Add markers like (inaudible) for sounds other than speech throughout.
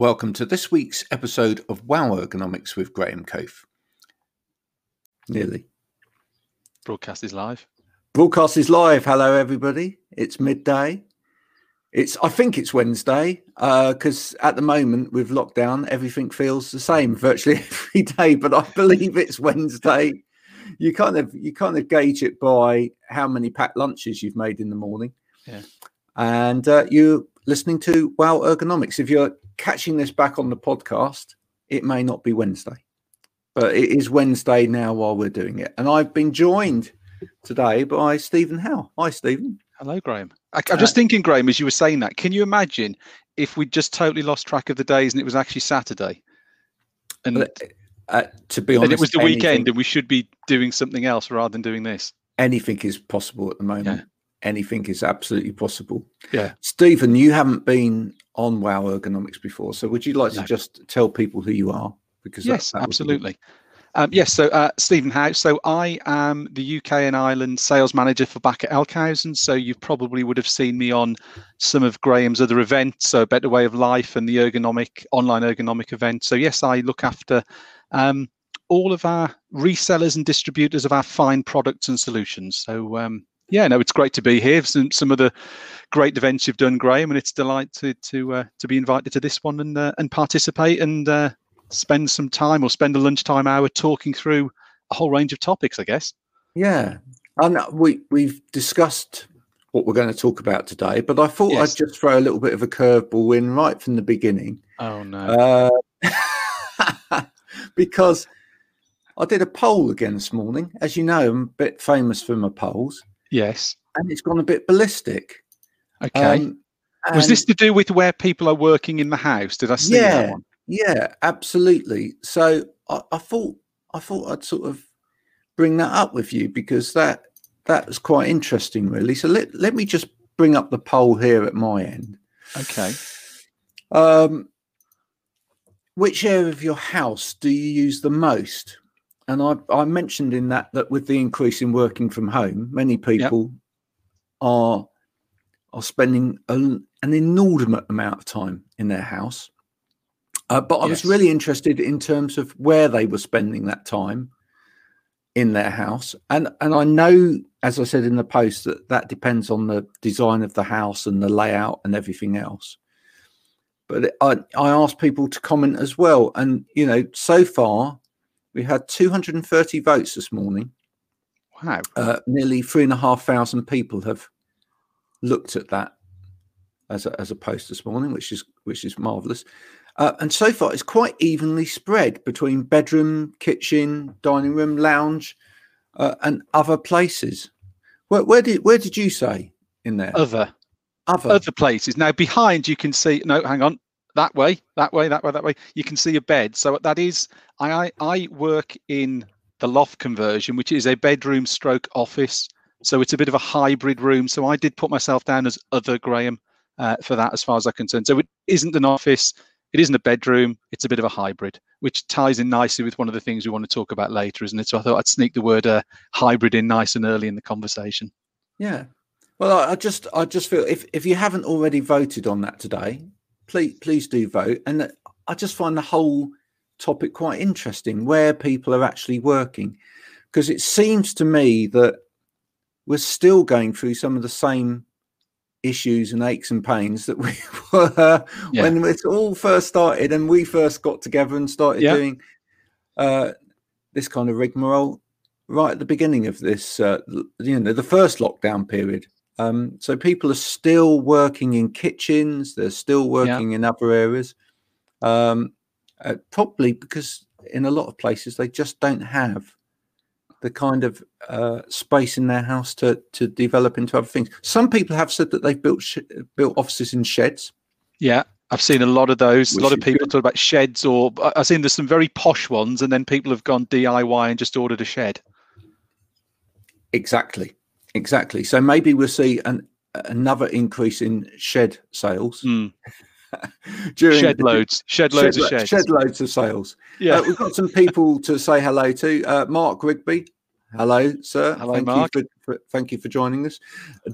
Welcome to this week's episode of Wow Ergonomics with Graham Coath. Nearly. Broadcast is live. Broadcast is live. Hello, everybody. It's midday. It's I think it's Wednesday because uh, at the moment with lockdown, everything feels the same virtually (laughs) every day. But I believe it's Wednesday. You kind of you kind of gauge it by how many packed lunches you've made in the morning. Yeah. And uh, you're listening to Wow Ergonomics. If you're catching this back on the podcast, it may not be Wednesday, but it is Wednesday now while we're doing it. And I've been joined today by Steven Howe. Hi, Steven. Hello, Graham. I, am just thinking, Graham, as you were saying that, can you imagine if we just totally lost track of the days and it was actually Saturday? And uh, uh, to be honest, and it was the anything, weekend, and we should be doing something else rather than doing this. Anything is possible at the moment. Yeah. Anything is absolutely possible. Yeah. Steven, you haven't been on Wow Ergonomics before. So would you like no. to just tell people who you are? Because yes, that, that absolutely. Um, yes, so uh, Steven Howe. So I am the UK and Ireland sales manager for Bakker Elkhuizen. So you probably would have seen me on some of Graham's other events, so Better Way of Life and the ergonomic online ergonomic event. So yes, I look after um, all of our resellers and distributors of our fine products and solutions. So um, yeah, no, it's great to be here. Some some of the great events you've done, Graham, and it's delight to to uh, to be invited to this one and uh, and participate and uh, spend some time or spend a lunchtime hour talking through a whole range of topics. I guess. Yeah, and we we've discussed what we're going to talk about today, but I thought yes. I'd just throw a little bit of a curveball in right from the beginning. Oh no! Uh, (laughs) because I did a poll again this morning. As you know, I'm a bit famous for my polls. Yes. And it's gone a bit ballistic. Okay. Um, Was this to do with where people are working in the house? Did I see yeah, that one? Yeah, absolutely. So I, I thought I thought I'd sort of bring that up with you because that that was quite interesting, really. So let let me just bring up the poll here at my end. Okay. Um, which area of your house do you use the most? And I, I, mentioned in that that with the increase in working from home, many people yep. are are spending a, an inordinate amount of time in their house. Uh, but I yes. was really interested in terms of where they were spending that time in their house, and and I know, as I said in the post, that that depends on the design of the house and the layout and everything else. But I I asked people to comment as well, and you know, so far we had 230 votes this morning. Wow. Uh, nearly three and a half thousand people have looked at that as a, as a post this morning, which is which is marvelous. Uh, and so far, it's quite evenly spread between bedroom, kitchen, dining room, lounge, uh, and other places. Where, where did where did you say in there? Other, other, other places. Now behind, you can see. No, hang on that way, that way, that way, that way. You can see a bed. So that is, I, I work in the loft conversion, which is a bedroom stroke office. So it's a bit of a hybrid room. So I did put myself down as other Graham uh, for that, as far as I'm concerned. So it isn't an office, it isn't a bedroom. It's a bit of a hybrid, which ties in nicely with one of the things we want to talk about later, isn't it? So I thought I'd sneak the word uh, hybrid in nice and early in the conversation. Yeah. Well, I just I just feel if if you haven't already voted on that today, please please do vote. And I just find the whole topic quite interesting where people are actually working because it seems to me that we're still going through some of the same issues and aches and pains that (laughs) we were yeah. when it all first started and we first got together and started yeah. doing uh, this kind of rigmarole right at the beginning of this uh, you know the first lockdown period um, so people are still working in kitchens. They're still working yeah. in other areas. Um, uh, probably because in a lot of places they just don't have the kind of uh, space in their house to to develop into other things. Some people have said that they've built sh- built offices in sheds. Yeah, I've seen a lot of those. Which a lot of people good. talk about sheds, or I've seen there's some very posh ones, and then people have gone DIY and just ordered a shed. Exactly. Exactly. So maybe we'll see an, another increase in shed sales. (laughs) Mm. shed loads, shed loads shed, of sheds, shed loads of sales. Yeah, uh, we've got some people (laughs) to say hello to. Uh, Mark Rigby, hello, sir. Hello, thank Mark. You for, for, thank you for joining us.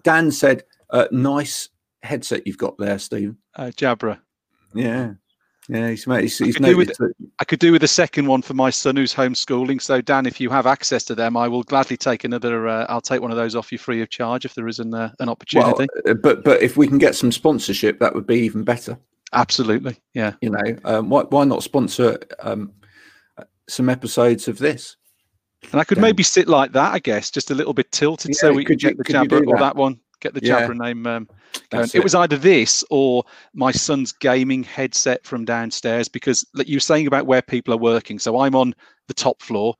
Dan said, uh, "Nice headset you've got there, Steven." Uh, Jabra. Yeah. Yeah, he's, he's, he's I, could with, I could do with a second one for my son who's homeschooling. So, Dan, if you have access to them, I will gladly take another. Uh, I'll take one of those off you free of charge if there is an uh, an opportunity. Well, uh, but but if we can get some sponsorship, that would be even better. Absolutely, yeah. You know, um, why why not sponsor um, some episodes of this? And I could Dan. maybe sit like that, I guess, just a little bit tilted, yeah, so we could get the Jabra or that one get the Jabra yeah. name um. It. it. was either this or my son's gaming headset from downstairs because like you were saying about where people are working. So I'm on the top floor.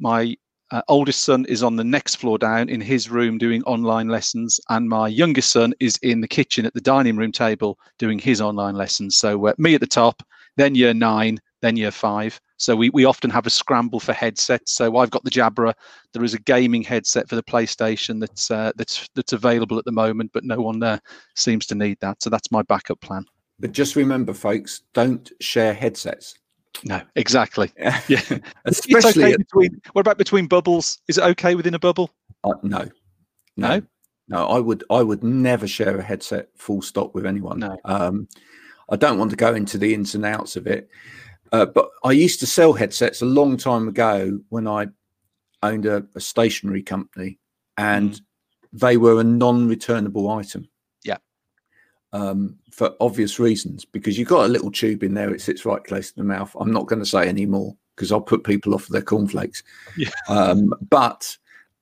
My uh, oldest son is on the next floor down in his room doing online lessons, and my youngest son is in the kitchen at the dining room table doing his online lessons. So uh, me at the top, then year nine, then year five. So we, we often have a scramble for headsets. So I've got the Jabra. There is a gaming headset for the PlayStation that's uh, that's that's available at the moment, but no one uh, seems to need that. So that's my backup plan. But just remember, folks, don't share headsets. No, exactly. (laughs) Yeah, especially (laughs) okay between. What about between bubbles? Is it okay within a bubble? Uh, no, no, no. I would I would never share a headset full stop with anyone. No. Um, I don't want to go into the ins and outs of it. Uh, but I used to sell headsets a long time ago when I owned a, a stationery company, and mm. they were a non-returnable item. Yeah. Um, for obvious reasons, because you've got a little tube in there; it sits right close to the mouth. I'm not going to say any more because I'll put people off their cornflakes. (laughs) Yeah. Um, but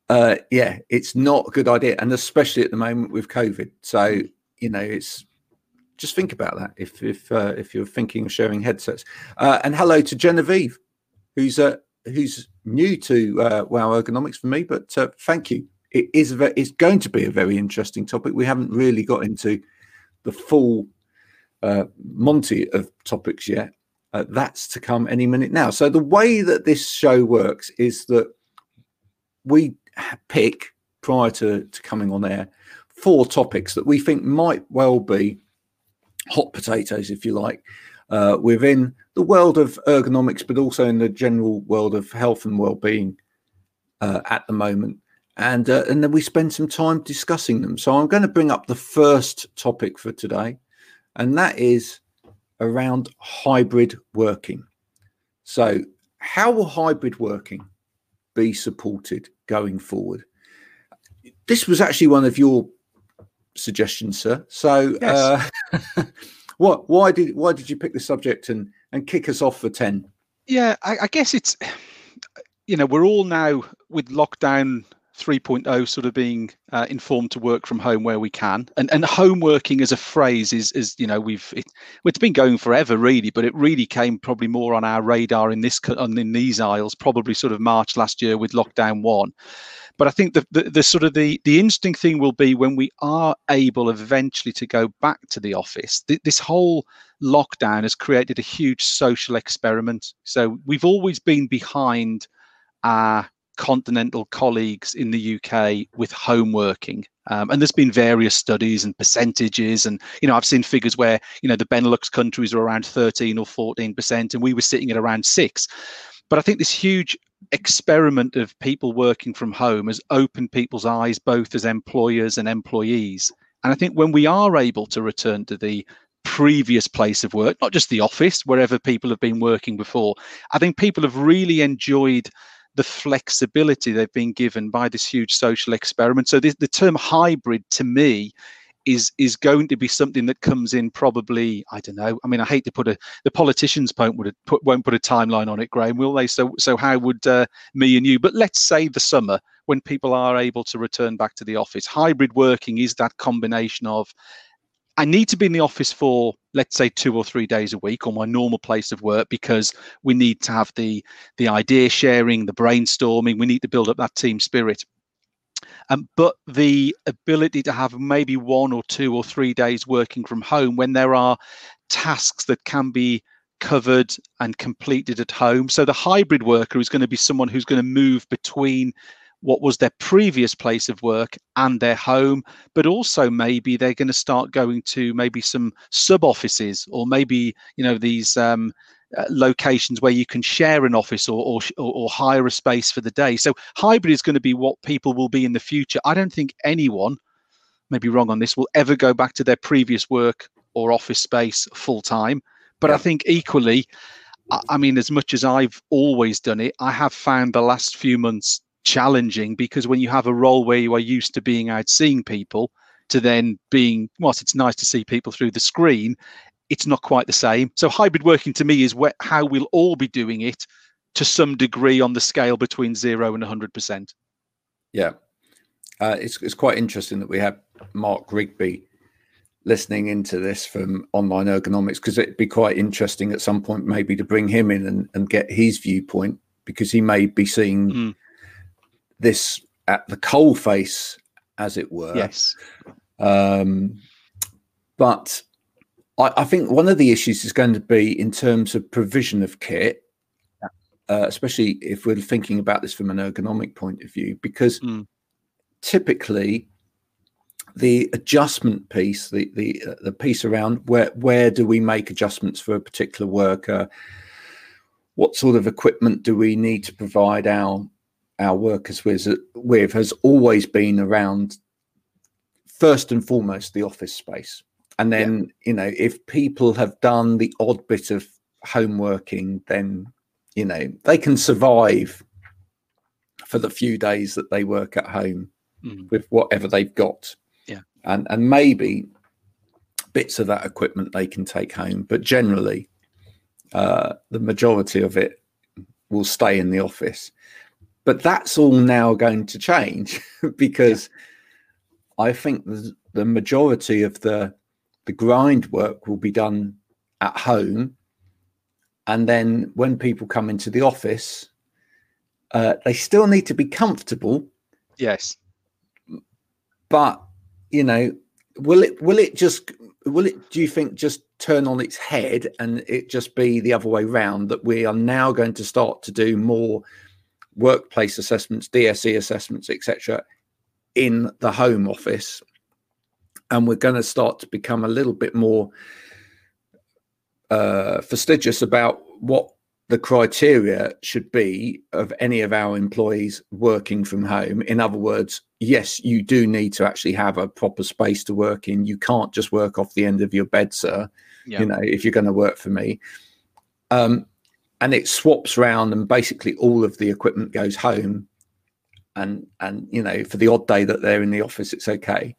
uh, yeah, it's not a good idea, and especially at the moment with COVID. So you know, it's just think about that if if uh, if you're thinking of sharing headsets. Uh, and hello to Genevieve, who's uh, who's new to uh, Wow Ergonomics for me, but uh, thank you. It is a it's going to be a very interesting topic. We haven't really got into the full uh, Monty of topics yet. Uh, that's to come any minute now. So the way that this show works is that we pick prior to, to coming on air four topics that we think might well be hot potatoes, if you like, uh, within the world of ergonomics, but also in the general world of health and well-being uh, at the moment. And uh, and then we spend some time discussing them. So I'm going to bring up the first topic for today, and that is around hybrid working. So, how will hybrid working be supported going forward? This was actually one of your suggestions, sir. So, yes. uh, (laughs) what? Why did why did you pick the subject and and kick us off for ten? Yeah, I, I guess it's you know we're all now with lockdown 3.0 sort of being uh, informed to work from home where we can and and home working as a phrase is is you know we've it, it's been going forever really but it really came probably more on our radar in this in these isles probably sort of march last year with lockdown one but I think the, the, the sort of the, the interesting thing will be when we are able eventually to go back to the office. Th- this whole lockdown has created a huge social experiment. So we've always been behind our continental colleagues in the UK with home working. Um, and there's been various studies and percentages. And, you know, I've seen figures where, you know, the Benelux countries are around 13 or 14%, and we were sitting at around six. But I think this huge experiment of people working from home has opened people's eyes both as employers and employees. And I think when we are able to return to the previous place of work, not just the office, wherever people have been working before, I think people have really enjoyed the flexibility they've been given by this huge social experiment. So the, the term hybrid to me is is going to be something that comes in probably I don't know. I mean, I hate to put a the politicians won't put won't put a timeline on it, Graham, will they? So so how would uh, me and you? But let's say the summer when people are able to return back to the office. Hybrid working is that combination of I need to be in the office for let's say two or three days a week or my normal place of work because we need to have the the idea sharing, the brainstorming. We need to build up that team spirit. Um, but the ability to have maybe one or two or three days working from home when there are tasks that can be covered and completed at home. So the hybrid worker is going to be someone who's going to move between what was their previous place of work and their home, but also maybe they're going to start going to maybe some sub offices or maybe you know these um, uh, locations where you can share an office or, or, or hire a space for the day. So hybrid is going to be what people will be in the future. I don't think anyone, maybe wrong on this, will ever go back to their previous work or office space full time. But yeah. I think equally, I mean, as much as I've always done it, I have found the last few months challenging because when you have a role where you are used to being out seeing people to then being, whilst it's nice to see people through the screen, it's not quite the same. So hybrid working to me is where, how we'll all be doing it to some degree on the scale between zero and 100%. Yeah. Uh, it's, it's quite interesting that we have Mark Rigby listening into this from online ergonomics because it'd be quite interesting at some point maybe to bring him in and, and get his viewpoint because he may be seeing mm. this at the coal face as it were yes um, but I, I, think one of the issues is going to be in terms of provision of kit uh, especially if we're thinking about this from an ergonomic point of view because mm. typically the adjustment piece, the the uh, the piece around where where do we make adjustments for a particular worker? What sort of equipment do we need to provide our our workers with? With has always been around first and foremost the office space, and then yeah. you know if people have done the odd bit of homeworking, then you know they can survive for the few days that they work at home mm. with whatever they've got Yeah. and and maybe bits of that equipment they can take home, but generally, uh, the majority of it will stay in the office. But that's all now going to change (laughs) because yeah. I think the, the majority of the the grind work will be done at home, and then when people come into the office, uh, they still need to be comfortable. Yes, but you know, will it will it just will it do you think just turn on its head and it just be the other way round that we are now going to start to do more workplace assessments dse assessments etc in the home office and we're going to start to become a little bit more uh, fastidious about what the criteria should be of any of our employees working from home. In other words, yes, you do need to actually have a proper space to work in. You can't just work off the end of your bed, sir. Yeah. You know, if you're going to work for me. Um, and it swaps around, and basically all of the equipment goes home. And and you know, for the odd day that they're in the office, it's okay.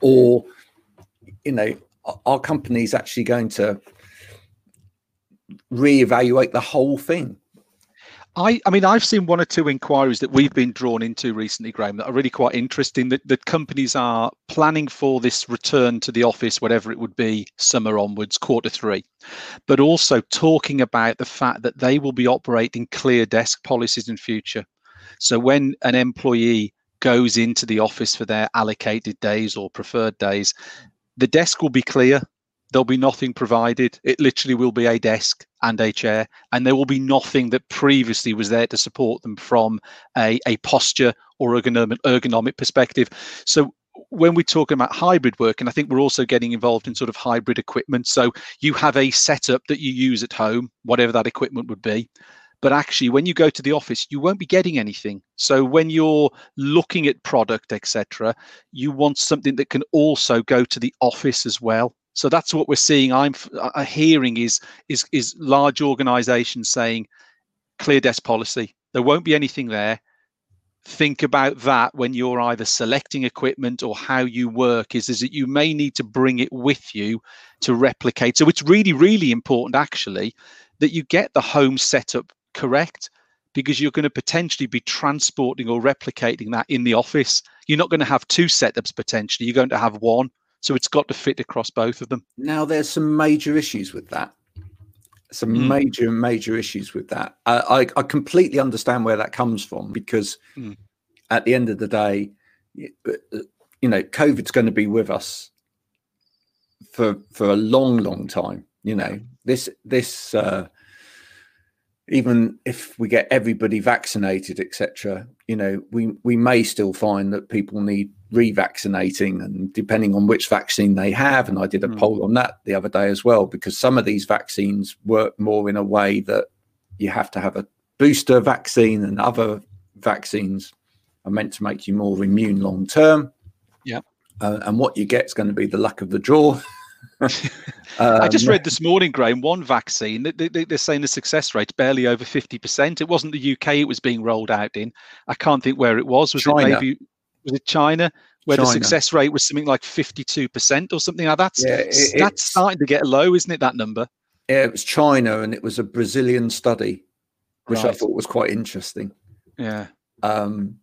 Or, you know, our company's actually going to reevaluate the whole thing. I, I mean, I've seen one or two inquiries that we've been drawn into recently, Graham, that are really quite interesting. That, that companies are planning for this return to the office, whatever it would be, summer onwards, quarter three, but also talking about the fact that they will be operating clear desk policies in future. So when an employee goes into the office for their allocated days or preferred days, the desk will be clear there'll be nothing provided. It literally will be a desk and a chair, and there will be nothing that previously was there to support them from a, a posture or ergonomic, ergonomic perspective. So when we're talking about hybrid work, and I think we're also getting involved in sort of hybrid equipment. So you have a setup that you use at home, whatever that equipment would be. But actually, when you go to the office, you won't be getting anything. So when you're looking at product, etc., you want something that can also go to the office as well. So that's what we're seeing. I'm uh, hearing is is is large organisations saying clear desk policy. There won't be anything there. Think about that when you're either selecting equipment or how you work. Is is that you may need to bring it with you to replicate. So it's really really important actually that you get the home setup correct because you're going to potentially be transporting or replicating that in the office. You're not going to have two setups potentially. You're going to have one so it's got to fit across both of them. Now, there's some major issues with that. Some mm. major, major issues with that. I, I, completely understand where that comes from because mm. at the end of the day, you know, COVID's going to be with us for for a long, long time. You know, this this uh, even if we get everybody vaccinated, etc., you know, we we may still find that people need revaccinating, and depending on which vaccine they have. And I did a mm. poll on that the other day as well, because some of these vaccines work more in a way that you have to have a booster vaccine, and other vaccines are meant to make you more immune long term. Yeah, uh, and what you get is going to be the luck of the draw. (laughs) um, I just read this morning, Graham, one vaccine, they, they, they're saying the success rate's barely over 50%. It wasn't the UK it was being rolled out in. I can't think where it was. Was China. it maybe, was it China? Where China. the success rate was something like 52% or something like that. Yeah, it, that's starting to get low, isn't it, that number? Yeah, it was China and it was a Brazilian study, which right. I thought was quite interesting. Yeah. Um,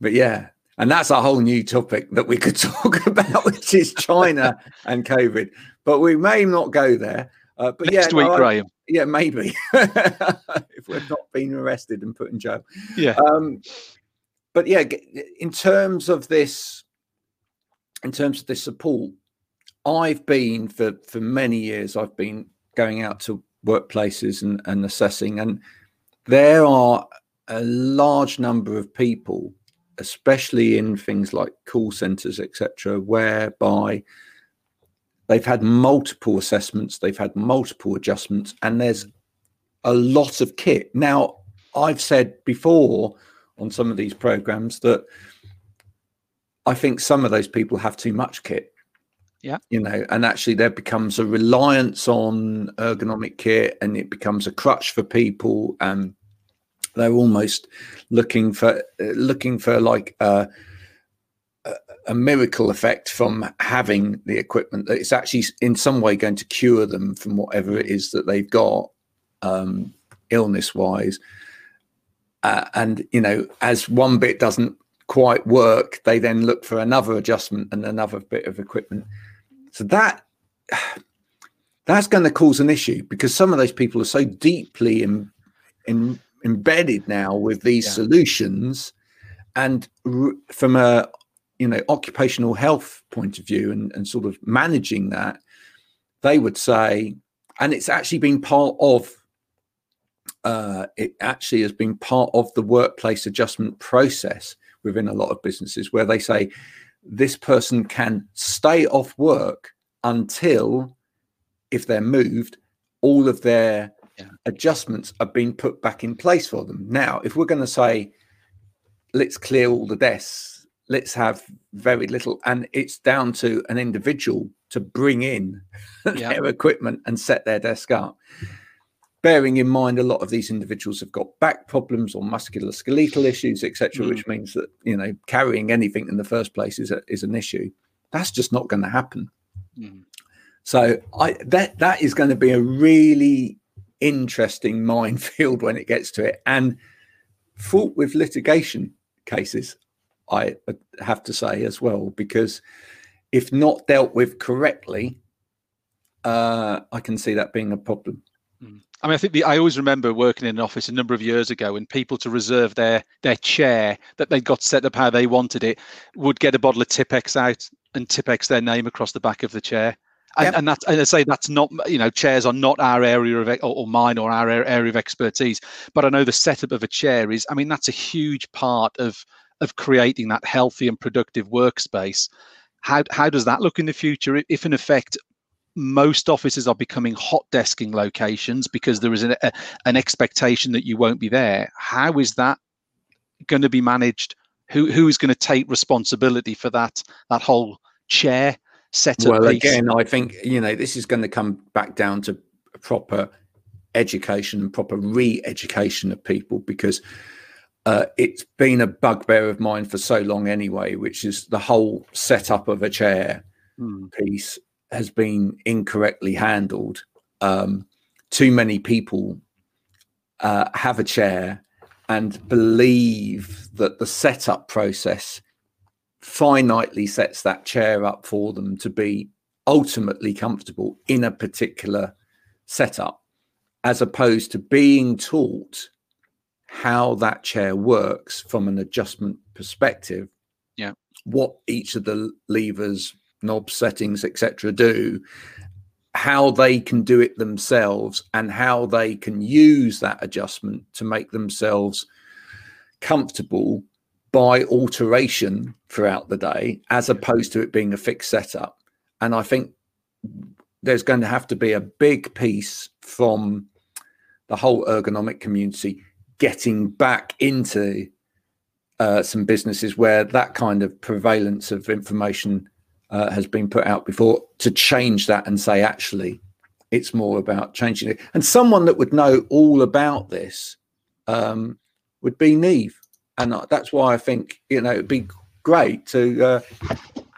but yeah, and that's a whole new topic that we could (laughs) talk about, which is China (laughs) and COVID. But we may not go there. Uh, but Next yeah, week, no, Graham. Yeah, maybe (laughs) if we're not being arrested and put in jail. Yeah. Um, but yeah, in terms of this, in terms of this support, I've been for for many years. I've been going out to workplaces and, and assessing, and there are a large number of people especially in things like call centers, etc., whereby they've had multiple assessments, they've had multiple adjustments, and there's a lot of kit. Now, I've said before on some of these programs that I think some of those people have too much kit. Yeah. You know, and actually there becomes a reliance on ergonomic kit and it becomes a crutch for people. And they're almost looking for looking for like a, a miracle effect from having the equipment that it's actually in some way going to cure them from whatever it is that they've got um, illness wise uh, and you know as one bit doesn't quite work they then look for another adjustment and another bit of equipment. So that (sighs) that's going to cause an issue because some of those people are so deeply in in embedded now with these yeah. solutions and r- from a you know occupational health point of view and, and sort of managing that they would say and it's actually been part of uh, it actually has been part of the workplace adjustment process within a lot of businesses where they say this person can stay off work until if they're moved all of their yeah. adjustments are being put back in place for them. Now, if we're going to say, let's clear all the desks, let's have very little, and it's down to an individual to bring in (laughs) yeah. their equipment and set their desk up. Bearing in mind, a lot of these individuals have got back problems or musculoskeletal issues, etc., mm. which means that you know carrying anything in the first place is a, is an issue. That's just not going to happen. Mm. So I that that is going to be a really interesting minefield when it gets to it and fraught with litigation cases, I have to say as well, because if not dealt with correctly, uh, I can see that being a problem. Hmm. I mean, I think the, I always remember working in an office a number of years ago, and people to reserve their their chair that they got set up how they wanted it would get a bottle of Tipp-Ex out and Tipp-Ex their name across the back of the chair and, yep. and that's and I say that's not you know chairs are not our area of or, or mine or our area of expertise, but I know the setup of a chair is. I mean that's a huge part of of creating that healthy and productive workspace. How how does that look in the future? If in effect most offices are becoming hot desking locations because there is an, a, an expectation that you won't be there. How is that going to be managed? Who who is going to take responsibility for that that whole chair set up. Well, piece. again, I think you know this is going to come back down to proper education and proper re-education of people because uh, it's been a bugbear of mine for so long anyway, which is the whole setup of a chair mm. piece has been incorrectly handled. Um, too many people uh, have a chair and believe that the setup process finitely sets that chair up for them to be ultimately comfortable in a particular setup, as opposed to being taught how that chair works from an adjustment perspective. Yeah. What each of the levers, knob settings, etc., do, how they can do it themselves, and how they can use that adjustment to make themselves comfortable by alteration throughout the day as opposed to it being a fixed setup. And I think there's going to have to be a big piece from the whole ergonomic community getting back into uh, some businesses where that kind of prevalence of information uh, has been put out before to change that and say actually it's more about changing it. And someone that would know all about this um, would be Niamh, and that's why I think you know it'd be great to uh,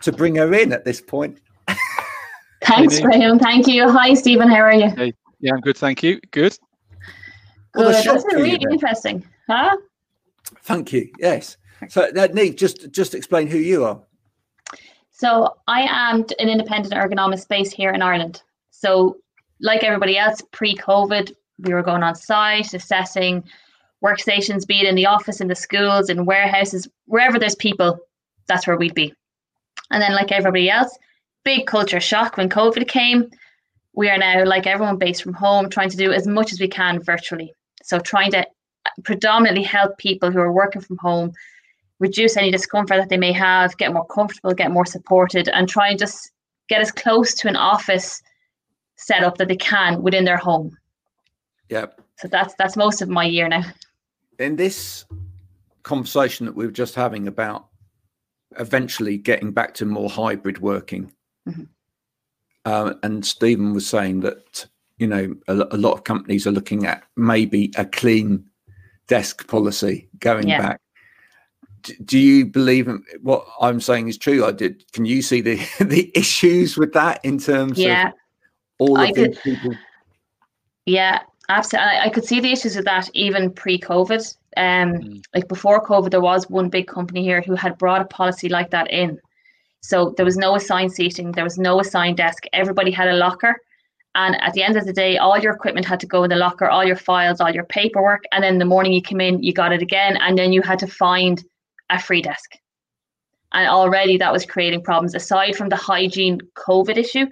to bring her in at this point. (laughs) Thanks, hey, Graham. Thank you. Hi, Steven. How are you? Hey. Yeah, I'm good. Thank you. Good. Good. That's really interesting. Huh? Thank you. Yes. So, uh, Niamh, just just explain who you are. So, I am an independent ergonomist based here in Ireland. So, like everybody else, pre-COVID, we were going on site, assessing workstations, be it in the office, in the schools, in warehouses, wherever there's people, that's where we'd be. And then, like everybody else, big culture shock when COVID came. We are now, like everyone, based from home, trying to do as much as we can virtually. So, trying to predominantly help people who are working from home reduce any discomfort that they may have, get more comfortable, get more supported, and try and just get as close to an office setup that they can within their home. Yep. So that's that's most of my year now. In this conversation that we were just having about eventually getting back to more hybrid working, mm-hmm. uh, and Steven was saying that you know a, a, lot of companies are looking at maybe a clean desk policy going yeah. back. D- do you believe in what I'm saying is true? I did. Can you see the (laughs) the issues with that in terms yeah. of all of I these could, people? Yeah, absolutely. I, I, could see the issues with that even pre-COVID. Um, mm. like before COVID, there was one big company here who had brought a policy like that in. So there was no assigned seating, there was no assigned desk. Everybody had a locker. And at the end of the day, all your equipment had to go in the locker, all your files, all your paperwork. And then the morning you came in, you got it again. And then you had to find a free desk. And already that was creating problems. Aside from the hygiene COVID issue,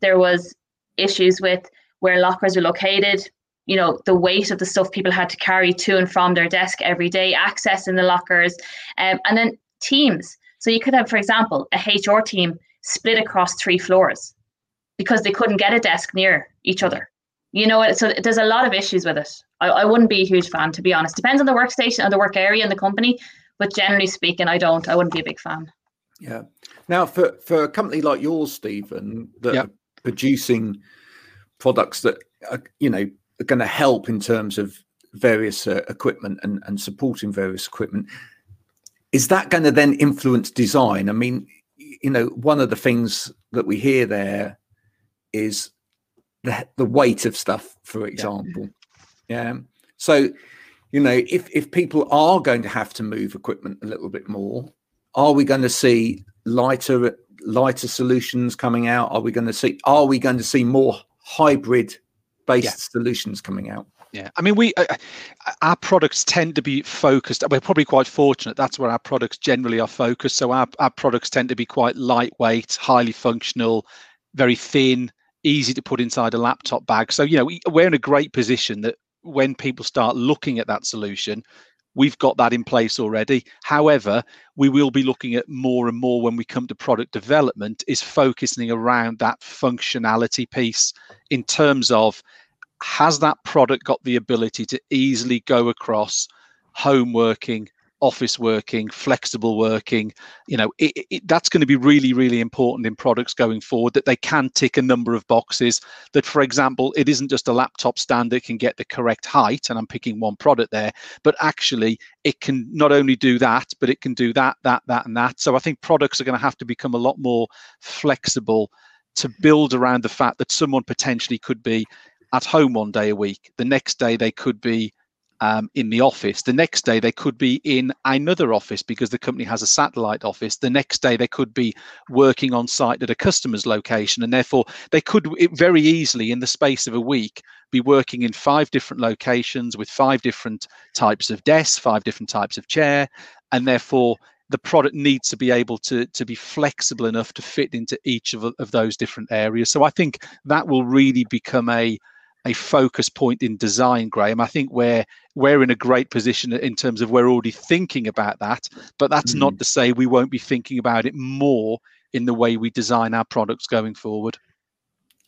there was issues with where lockers were located, you know, the weight of the stuff people had to carry to and from their desk every day, access in the lockers, um, and then teams. So you could have, for example, a HR team split across three floors because they couldn't get a desk near each other. You know, so there's a lot of issues with it. I, I wouldn't be a huge fan, to be honest. Depends on the workstation and the work area and the company, but generally speaking, I don't. I wouldn't be a big fan. Yeah. Now, for for a company like yours, Steven, that yep. producing products that are, you know are going to help in terms of various uh, equipment and, and supporting various equipment. Is that going to then influence design? I mean you know one of the things that we hear there is the, the weight of stuff for example. Yeah. yeah so you know if if people are going to have to move equipment a little bit more are we going to see lighter lighter solutions coming out? Are we going to see are we going to see more hybrid based yeah. solutions coming out. Yeah, I mean, we uh, uh, our products tend to be focused. We're probably quite fortunate. That's where our products generally are focused. So our our products tend to be quite lightweight, highly functional, very thin, easy to put inside a laptop bag. So you know, we, we're in a great position that when people start looking at that solution, we've got that in place already. However, we will be looking at more and more when we come to product development is focusing around that functionality piece in terms of has that product got the ability to easily go across home working office working, flexible working, you know, it, it, that's going to be really, really important in products going forward that they can tick a number of boxes. That, for example, it isn't just a laptop stand that can get the correct height, and I'm picking one product there, but actually it can not only do that, but it can do that, that, that, and that. So I think products are going to have to become a lot more flexible to mm-hmm. build around the fact that someone potentially could be at home one day a week. The next day they could be um, in the office. The next day, they could be in another office because the company has a satellite office. The next day, they could be working on site at a customer's location. And therefore, they could very easily, in the space of a week, be working in five different locations with five different types of desks, five different types of chair. And therefore, the product needs to be able to to be flexible enough to fit into each of, of those different areas so i think that will really become a a focus point in design, Graham. I think we're we're in a great position in terms of we're already thinking about that, but that's mm. not to say we won't be thinking about it more in the way we design our products going forward.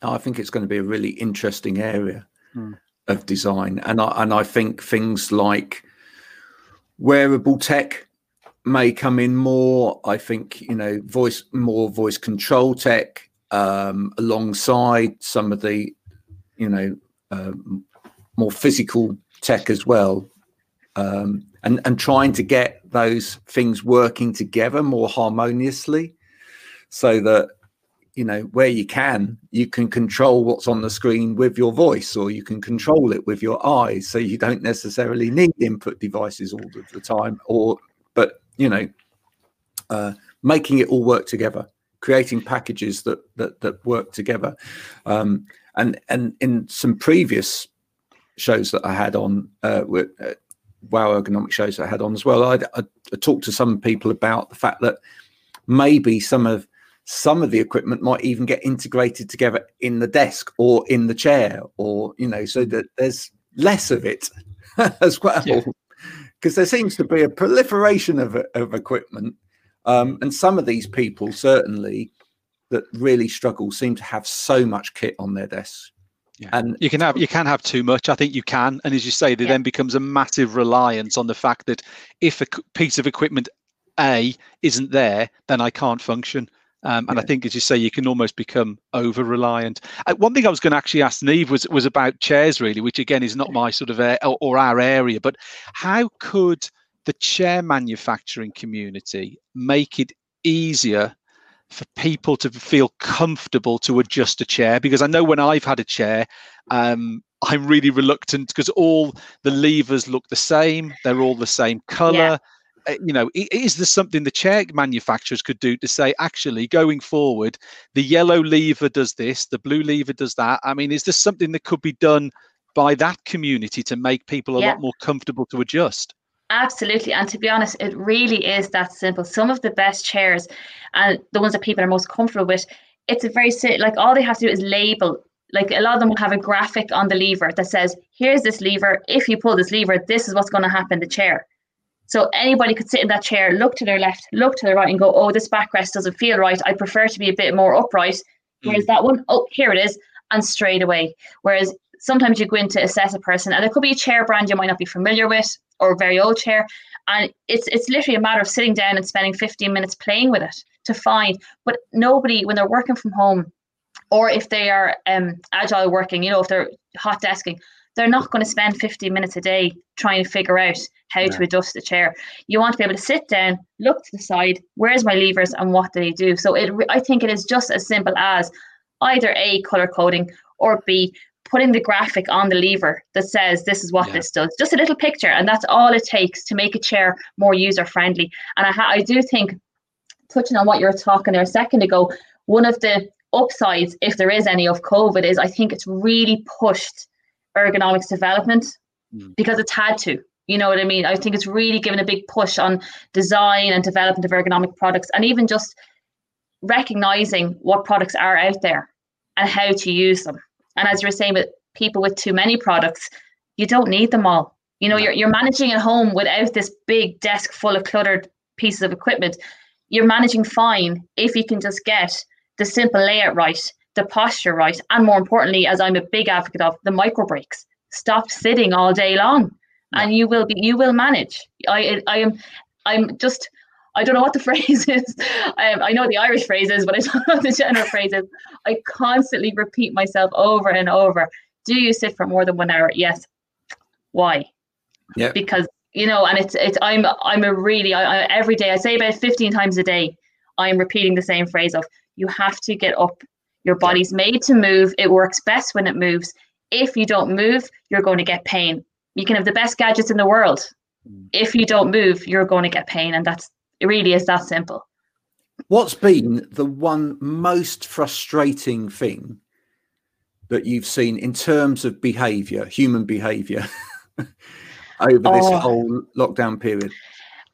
I think it's going to be a really interesting area mm. of design, and I and I think things like wearable tech may come in more. I think you know, voice more voice control tech um, alongside some of the, you know, um, more physical tech as well, um, and and trying to get those things working together more harmoniously, so that you know where you can you can control what's on the screen with your voice or you can control it with your eyes. So you don't necessarily need input devices all of the time or but you know uh, making it all work together creating packages that that, that work together. Um, and and in some previous shows that i had on uh, with, uh, wow ergonomic shows i had on as well I, I, I talked to some people about the fact that maybe some of some of the equipment might even get integrated together in the desk or in the chair or you know so that there's less of it (laughs) as well because yeah. there seems to be a proliferation of, of equipment um, and some of these people certainly that really struggle seem to have so much kit on their desks yeah. And you can have you can have too much. I think you can, and as you say, there yeah. then becomes a massive reliance on the fact that if a piece of equipment A isn't there, then I can't function. Um, and yeah. I think, as you say, you can almost become over reliant. Uh, one thing I was going to actually ask Niamh was was about chairs, really, which again is not my sort of or our area. But how could the chair manufacturing community make it easier for people to feel comfortable to adjust a chair? Because I know when I've had a chair, um, I'm really reluctant because all the levers look the same. They're all the same color. Yeah. Uh, you know, is there something the chair manufacturers could do to say, actually, going forward, the yellow lever does this, the blue lever does that? I mean, is there something that could be done by that community to make people a yeah. lot more comfortable to adjust? Absolutely. And to be honest, it really is that simple. Some of the best chairs and the ones that people are most comfortable with, it's a very, like, all they have to do is label like a lot of them will have a graphic on the lever that says here's this lever if you pull this lever this is what's going to happen the chair so anybody could sit in that chair, look to their left, look to their right, and go, "Oh, this backrest doesn't feel right. I prefer to be a bit more upright." Whereas mm. that one, oh, here it is, and straight away. Whereas sometimes you go in to assess a person, and it could be a chair brand you might not be familiar with, or very old chair, and it's it's literally a matter of sitting down and spending 15 minutes playing with it to find. But nobody, when they're working from home, or if they are um, agile working, you know, if they're hot desking, they're not going to spend 15 minutes a day trying to figure out how yeah. to adjust the chair. You want to be able to sit down, look to the side, where's my levers and what do they do? So it, I think it is just as simple as either A, color coding, or B, putting the graphic on the lever that says this is what yeah. this does. Just a little picture, and that's all it takes to make a chair more user friendly. And I, ha- I do think, touching on what you were talking there a second ago, one of the upsides, if there is any, of COVID is I think it's really pushed ergonomics development mm. because it's had to. You know what I mean? I think it's really given a big push on design and development of ergonomic products and even just recognizing what products are out there and how to use them. And as you were saying with people with too many products, you don't need them all. You know, you're, you're managing at home without this big desk full of cluttered pieces of equipment. You're managing fine if you can just get the simple layout right the posture right, and more importantly, as I'm a big advocate of, the micro breaks. Stop sitting all day long, and you will be you will manage. I I am I'm just I don't know what the (laughs) phrase is. Um, I know the Irish phrase is, but I don't (laughs) know the general phrase is. I constantly repeat myself over and over. Do you sit for more than one hour? Yes. Why? Yeah. Because you know, and it's it's I'm I'm a really I, I, every day I say about 15 times a day. I'm repeating the same phrase of you have to get up your body's made to move. It works best when it moves. If you don't move, you're going to get pain. You can have the best gadgets in the world. Mm. If you don't move, you're going to get pain. And that's it really is that simple. What's been the one most frustrating thing that you've seen in terms of behavior, human behavior, (laughs) over this oh, whole lockdown period?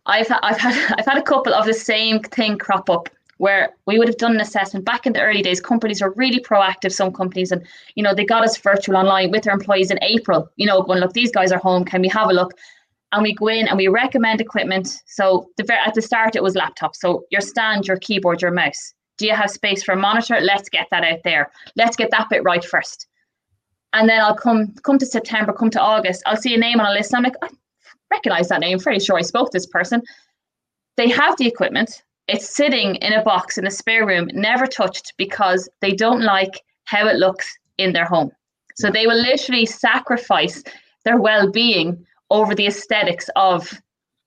I've, I've had (laughs) I've had a couple of the same thing crop up where we would have done an assessment back in the early days. Companies were really proactive some companies and you know they got us virtual online with their employees in april. You know going look these guys are home. Can we have a look and we go in and we recommend equipment. So the, at the start it was laptops so your stand your keyboard your mouse. Do you have space for a monitor? Let's get that out there. Let's get that bit right first. And then i'll come come to september come to august i'll see a name on a list. I'm like i recognize that name I'm pretty sure i spoke to this person. They have the equipment. It's sitting in a box in a spare room, never touched because they don't like how it looks in their home. So they will literally sacrifice their well-being over the aesthetics of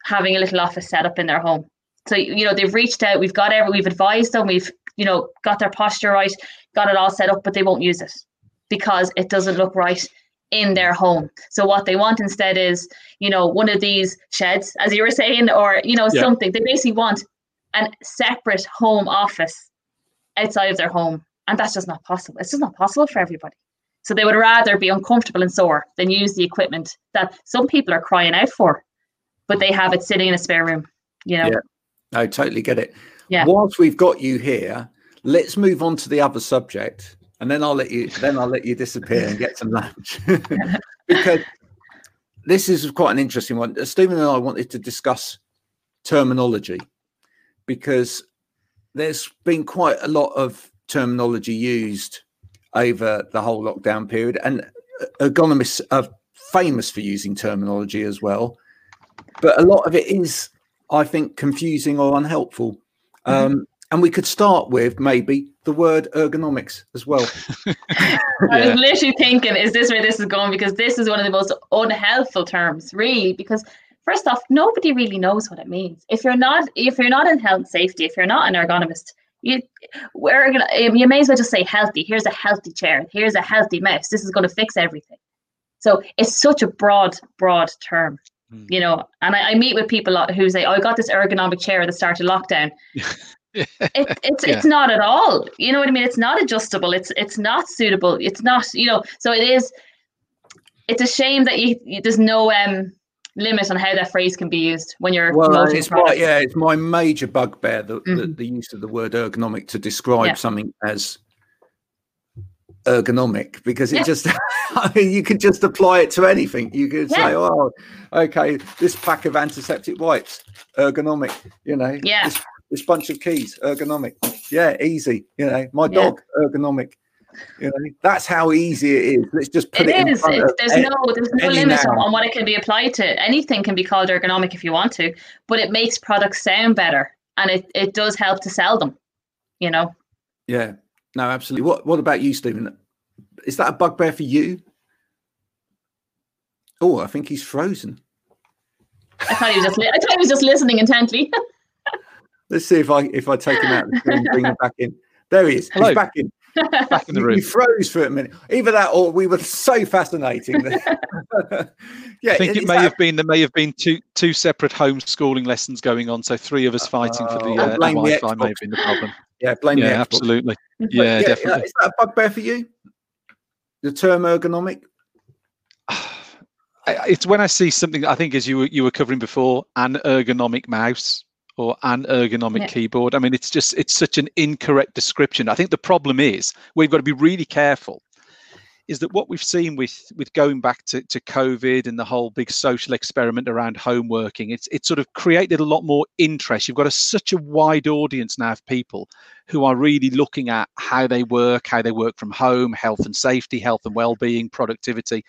having a little office set up in their home. So you know they've reached out, we've got every, we've advised them, we've you know got their posture right, got it all set up, but they won't use it because it doesn't look right in their home. So what they want instead is, you know, one of these sheds, as you were saying, or you know, yeah. something. They basically want a separate home office outside of their home. And that's just not possible. It's just not possible for everybody. So they would rather be uncomfortable and sore than use the equipment that some people are crying out for, but they have it sitting in a spare room, you know. Yeah, I totally get it. Yeah. Whilst we've got you here, let's move on to the other subject and then I'll let you then I'll let you disappear and get some lunch (laughs) because this is quite an interesting one. Steven and I wanted to discuss terminology because there's been quite a lot of terminology used over the whole lockdown period, and ergonomists are famous for using terminology as well. But a lot of it is, I think, confusing or unhelpful. Mm-hmm. Um, and we could start with maybe the word ergonomics as well. (laughs) I was literally thinking, is this where this is going? Because this is one of the most unhelpful terms, really. Because first off, nobody really knows what it means. If you're not, if you're not in health safety, if you're not an ergonomist, you we're gonna um, you may as well just say healthy. Here's a healthy chair. Here's a healthy mouse. This is going to fix everything. So it's such a broad, broad term, mm. you know. And I, I, meet with people who say, oh, "I got this ergonomic chair at the start of lockdown." (laughs) it, it's yeah. it's not at all. You know what I mean? It's not adjustable. It's it's not suitable. It's not you know. So it is. It's a shame that you, you there's no um limit on how that phrase can be used when you're well it's my yeah it's my major bugbear the, mm-hmm. the, the, use of the word ergonomic to describe yeah. something as ergonomic because it yeah. just (laughs) I mean you could just apply it to anything you could yeah. say oh okay this pack of antiseptic wipes ergonomic you know yeah this, this bunch of keys ergonomic yeah easy you know my dog ergonomic you know, that's how easy it is. Let's just put it, it is. there's no there's no limit on what it can be applied to. Anything can be called ergonomic if you want to, but it makes products sound better and it, it does help to sell them, you know. Yeah. No, absolutely. What what about you, Steven? Is that a bugbear for you? Oh, I think he's frozen. I thought he was just li- I thought he was just listening intently. (laughs) Let's see if I if I take him out and bring him back in. There he is. Hello. He's back in. Back in the room. You froze for a minute. Either that, or we were so fascinating. (laughs) Yeah, I think it may that... have been there may have been two two separate homeschooling lessons going on. So three of us fighting uh, for the, uh, the Wi-Fi may have been the problem. Yeah, blame yeah, absolutely. Yeah, yeah, definitely. Is that a bugbear for you? The term ergonomic. (sighs) It's when I see something I think as you were you were covering before, an ergonomic mouse or an ergonomic yeah. keyboard. I mean, it's just it's such an incorrect description. I think the problem is we've got to be really careful. Is that what we've seen with with going back to, to COVID and the whole big social experiment around home working? It's it's sort of created a lot more interest. You've got a, such a wide audience now of people who are really looking at how they work, how they work from home, health and safety, health and well-being, productivity.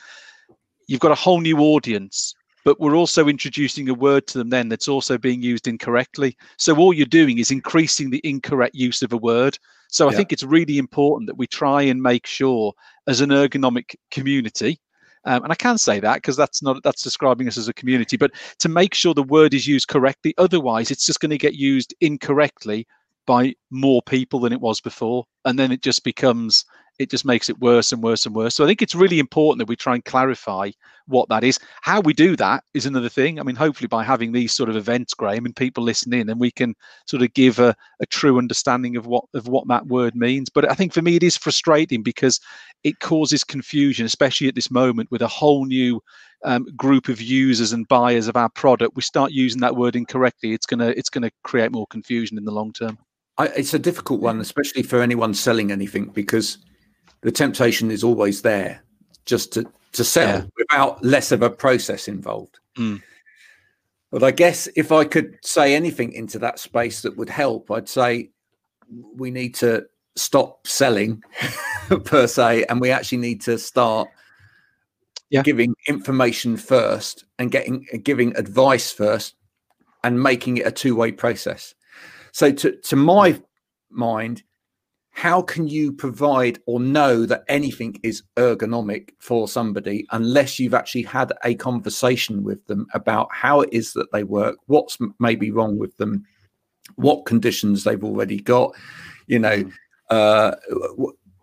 You've got a whole new audience but we're also introducing a word to them then that's also being used incorrectly. So all you're doing is increasing the incorrect use of a word. So I yeah. think it's really important that we try and make sure, as an ergonomic community, um, and I can say that because that's not that's describing us as a community, but to make sure the word is used correctly. Otherwise, it's just going to get used incorrectly by more people than it was before, and then it just becomes it just makes it worse and worse and worse. So I think it's really important that we try and clarify what that is. How we do that is another thing. I mean, hopefully by having these sort of events, Graham, and people listening, and we can sort of give a, a true understanding of what of what that word means. But I think for me it is frustrating because it causes confusion, especially at this moment with a whole new um, group of users and buyers of our product. We start using that word incorrectly, it's gonna it's gonna create more confusion in the long term. I, it's a difficult one, especially for anyone selling anything, because the temptation is always there just to to sell yeah. without less of a process involved. Mm. But I guess if I could say anything into that space that would help, I'd say we need to stop selling (laughs) per se, and we actually need to start yeah. giving information first and getting giving advice first, and making it a two-way process. So to to my mind, how can you provide or know that anything is ergonomic for somebody unless you've actually had a conversation with them about how it is that they work, what's maybe wrong with them, what conditions they've already got, you know, mm. uh,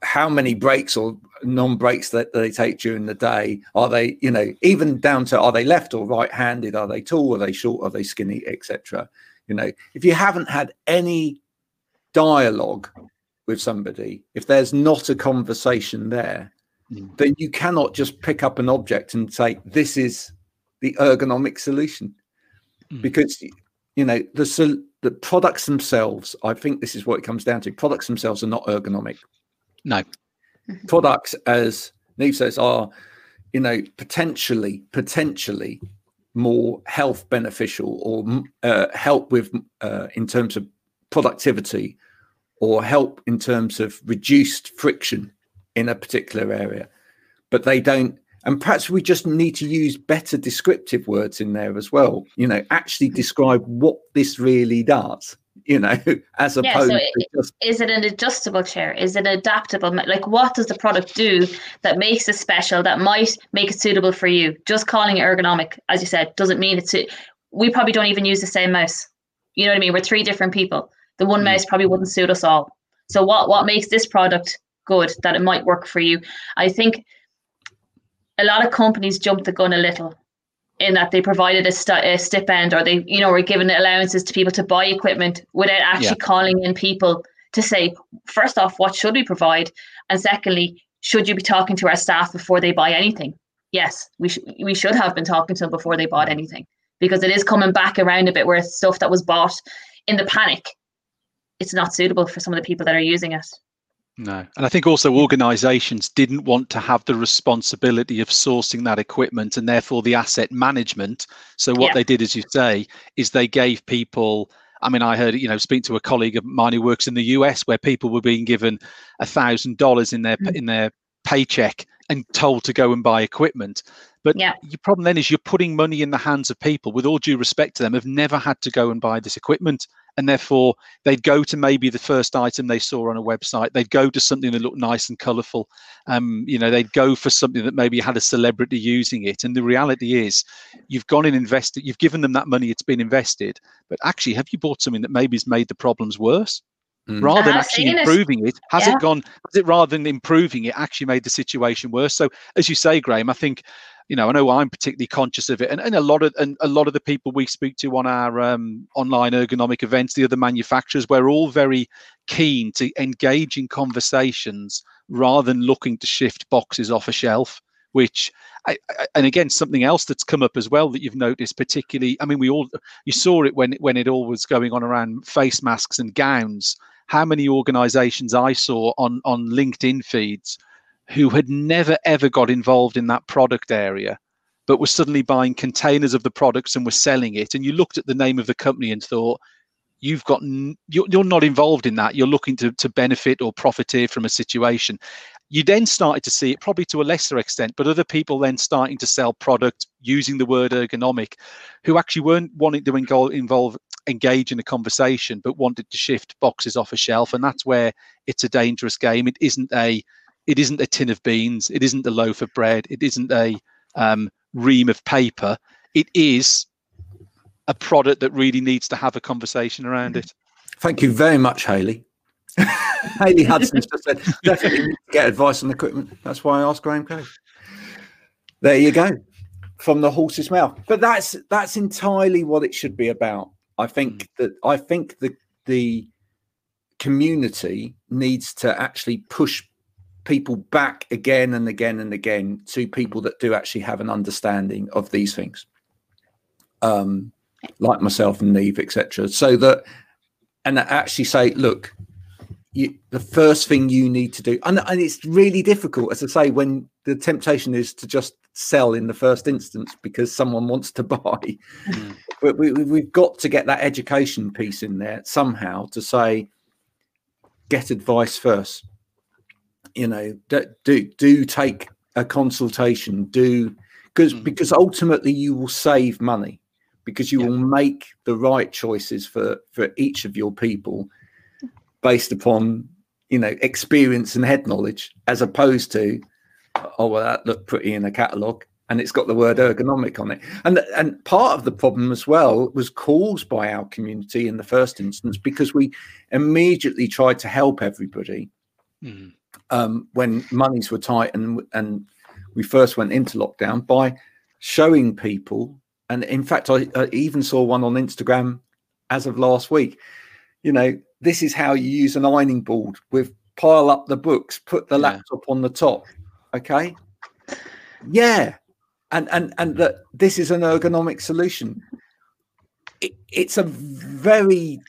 how many breaks or non-breaks that they take during the day? Are they you know even down to are they left or right handed are they tall? Are they short? Are they skinny? Etc you know if you haven't had any dialogue with somebody, if there's not a conversation there, mm. then you cannot just pick up an object and say, this is the ergonomic solution. Mm. Because, you know, the, the products themselves, I think this is what it comes down to. Products themselves are not ergonomic. No. Products, as Niamh says, are, you know, potentially, potentially more health beneficial or uh, help with uh, in terms of productivity or help in terms of reduced friction in a particular area. But they don't, and perhaps we just need to use better descriptive words in there as well, you know, actually mm. describe what this really does. You know, (laughs) as yeah, opposed so it, just... is it an adjustable chair? Is it adaptable? Like, what does the product do that makes it special? That might make it suitable for you? Just calling it ergonomic, as you said, doesn't mean it's. We probably don't even use the same mouse. You know what I mean? We're three different people the one hmm. mouse probably wouldn't suit us all. So what what makes this product good that it might work for you? I think a lot of companies jumped the gun a little in that they provided a, st- a stipend or they you know were giving allowances to people to buy equipment without actually yeah. calling in people to say first off what should we provide and secondly should you be talking to our staff before they buy anything yes we, sh- we should have been talking to them before they bought anything because it is coming back around a bit where stuff that was bought in the panic it's not suitable for some of the people that are using it. No. And I think also organizations didn't want to have the responsibility of sourcing that equipment and therefore the asset management. So what yeah. they did, as you say, is they gave people I mean, I heard, you know, speak to a colleague of mine who works in the US where people were being given a thousand dollars in their mm. in their paycheck and told to go and buy equipment. But yeah. your problem then is you're putting money in the hands of people, with all due respect to them, have never had to go and buy this equipment. And therefore they'd go to maybe the first item they saw on a website. They'd go to something that looked nice and colorful um, you know they'd go for something that maybe had a celebrity using it. And the reality is you've gone and invested you've given them that money it's been invested. But actually have you bought something that maybe has made the problems worse Mm. rather than actually improving it. it has yeah. it gone has it rather than improving it actually made the situation worse so as you say graham i think you know, I know I'm particularly conscious of it, and, and a lot of and a lot of the people we speak to on our um, online ergonomic events, the other manufacturers, we're all very keen to engage in conversations rather than looking to shift boxes off a shelf. Which, I, I, and again, something else that's come up as well that you've noticed, particularly, I mean, we all you saw it when when it all was going on around face masks and gowns. How many organisations I saw on on LinkedIn feeds who had never ever got involved in that product area but were suddenly buying containers of the products and were selling it. And you looked at the name of the company and thought you've got you're, you're not involved in that. You're looking to, to benefit or profiteer from a situation. You then started to see it probably to a lesser extent but other people then starting to sell product using the word ergonomic who actually weren't wanting to involve engage in a conversation but wanted to shift boxes off a shelf and that's where it's a dangerous game it isn't a it isn't a tin of beans. It isn't a loaf of bread. It isn't a um, ream of paper. It is a product that really needs to have a conversation around it. Thank you very much, Haley. (laughs) Haley hudson just said definitely get advice on equipment. That's why I asked Graham Coath. There you go, from the horse's mouth. But that's that's entirely what it should be about. I think mm. that I think the the community needs to actually push people back again and again and again to people that do actually have an understanding of these things, um, like myself and Niamh, etc. So that, and actually say, look, you, the first thing you need to do, and, and it's really difficult, as I say, when the temptation is to just sell in the first instance because someone wants to (laughs) buy. Mm. But we, we've got to get that education piece in there somehow to say, get advice first you know do do take a consultation do because mm. because ultimately you will save money because you yeah. will make the right choices for for each of your people based upon you know experience and head knowledge as opposed to oh well that looked pretty in a catalog and it's got the word ergonomic on it. And and part of the problem as well was caused by our community in the first instance because we immediately tried to help everybody mm. um, when monies were tight and and we first went into lockdown by showing people. And in fact I, I even saw one on instagram as of last week. You know this is how you use an ironing board. With pile up the books put the yeah. laptop on the top. Okay? Yeah and and and that this is an ergonomic solution it, it's a very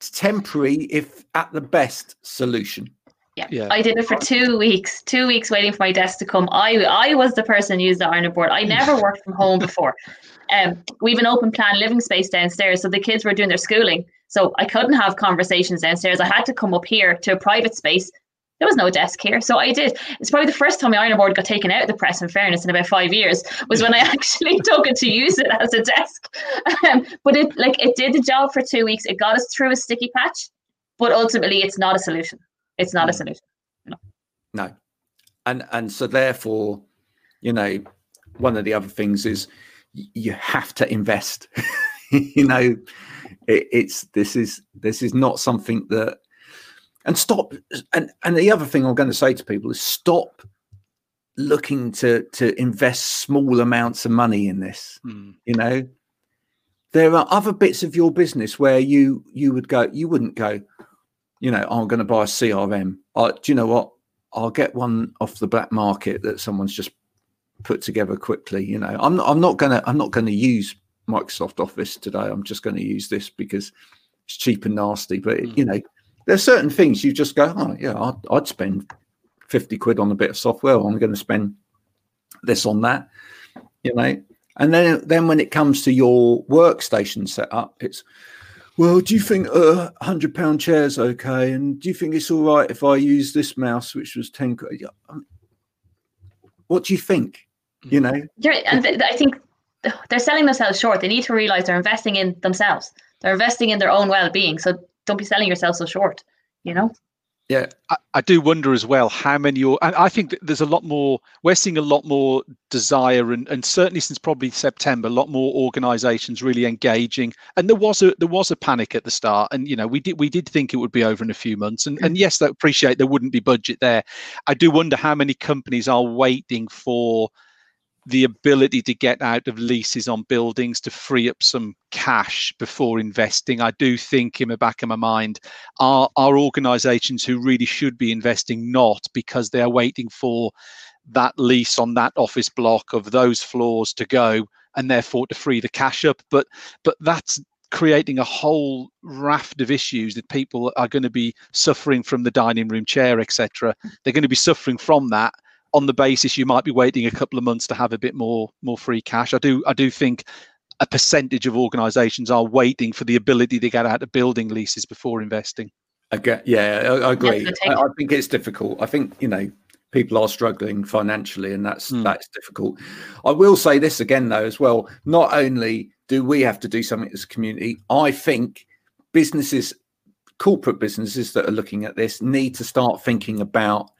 temporary if at the best solution yeah. yeah. I did it for two weeks. Two weeks waiting for my desk to come. I I was the person who used the ironing board. I never (laughs) worked from home before. Um, we have an open plan living space downstairs, so the kids were doing their schooling. So I couldn't have conversations downstairs. I had to come up here to a private space. There was no desk here, so I did. It's probably the first time my ironing board got taken out of the press. In fairness, in about five years, was when I (laughs) actually took it to use it as a desk. Um, but it like it did the job for two weeks. It got us through a sticky patch, but ultimately, it's not a solution. It's not a mm. solution. No. No. And and so therefore, you know, one of the other things is you have to invest. (laughs) you know, it, it's this is this is not something that and stop and and the other thing I'm going to say to people is stop looking to to invest small amounts of money in this. Mm. You know, there are other bits of your business where you you would go you wouldn't go you know, I'm going to buy a CRM. I, do you know what? I'll get one off the black market that someone's just put together quickly. You know, I'm not, I'm not gonna I'm not gonna use Microsoft Office today. I'm just going to use this because it's cheap and nasty. But mm. you know, there's certain things you just go, oh yeah, I'd, I'd spend fifty quid on a bit of software. I'm going to spend this on that. You know, and then then when it comes to your workstation setup, it's well, do you think uh, a hundred pound chair is okay? And do you think it's all right if I use this mouse, which was ten? What do you think? You mm. know, yeah, and th- I think they're selling themselves short. They need to realize they're investing in themselves. They're investing in their own well-being. So don't be selling yourself so short. You know. Yeah, I, I, do wonder as well how many. Or I think there's a lot more. We're seeing a lot more desire, and, and certainly since probably September, a lot more organisations really engaging. And there was a there was a panic at the start, and you know we did we did think it would be over in a few months. And and mm. yes, I appreciate there wouldn't be budget there. I do wonder how many companies are waiting for the ability to get out of leases on buildings to free up some cash before investing. I do think in the back of my mind are are organizations who really should be investing not because they are waiting for that lease on that office block of those floors to go and therefore to free the cash up. But but that's creating a whole raft of issues that people are going to be suffering from the dining room chair, etc. They're going to be suffering from that on the basis you might be waiting a couple of months to have a bit more more free cash. I do I do think a percentage of organisations are waiting for the ability to get out of building leases before investing. Okay, yeah, I, I agree. I, I, think it's difficult. I think you know people are struggling financially, and that's mm. that's difficult. I will say this again though as well. Not only do we have to do something as a community, I think businesses, corporate businesses that are looking at this, need to start thinking about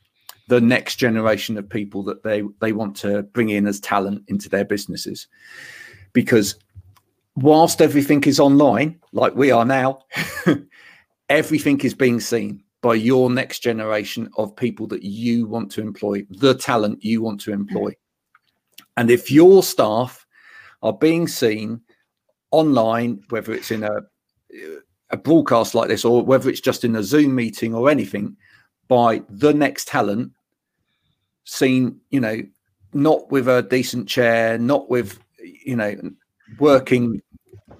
the next generation of people that they they want to bring in as talent into their businesses. Because whilst everything is online like we are now (laughs) everything is being seen by your next generation of people that you want to employ the talent you want to employ. And if your staff are being seen online whether it's in a a broadcast like this or whether it's just in a zoom meeting or anything by the next talent seen, you know, not with a decent chair, not with, you know, working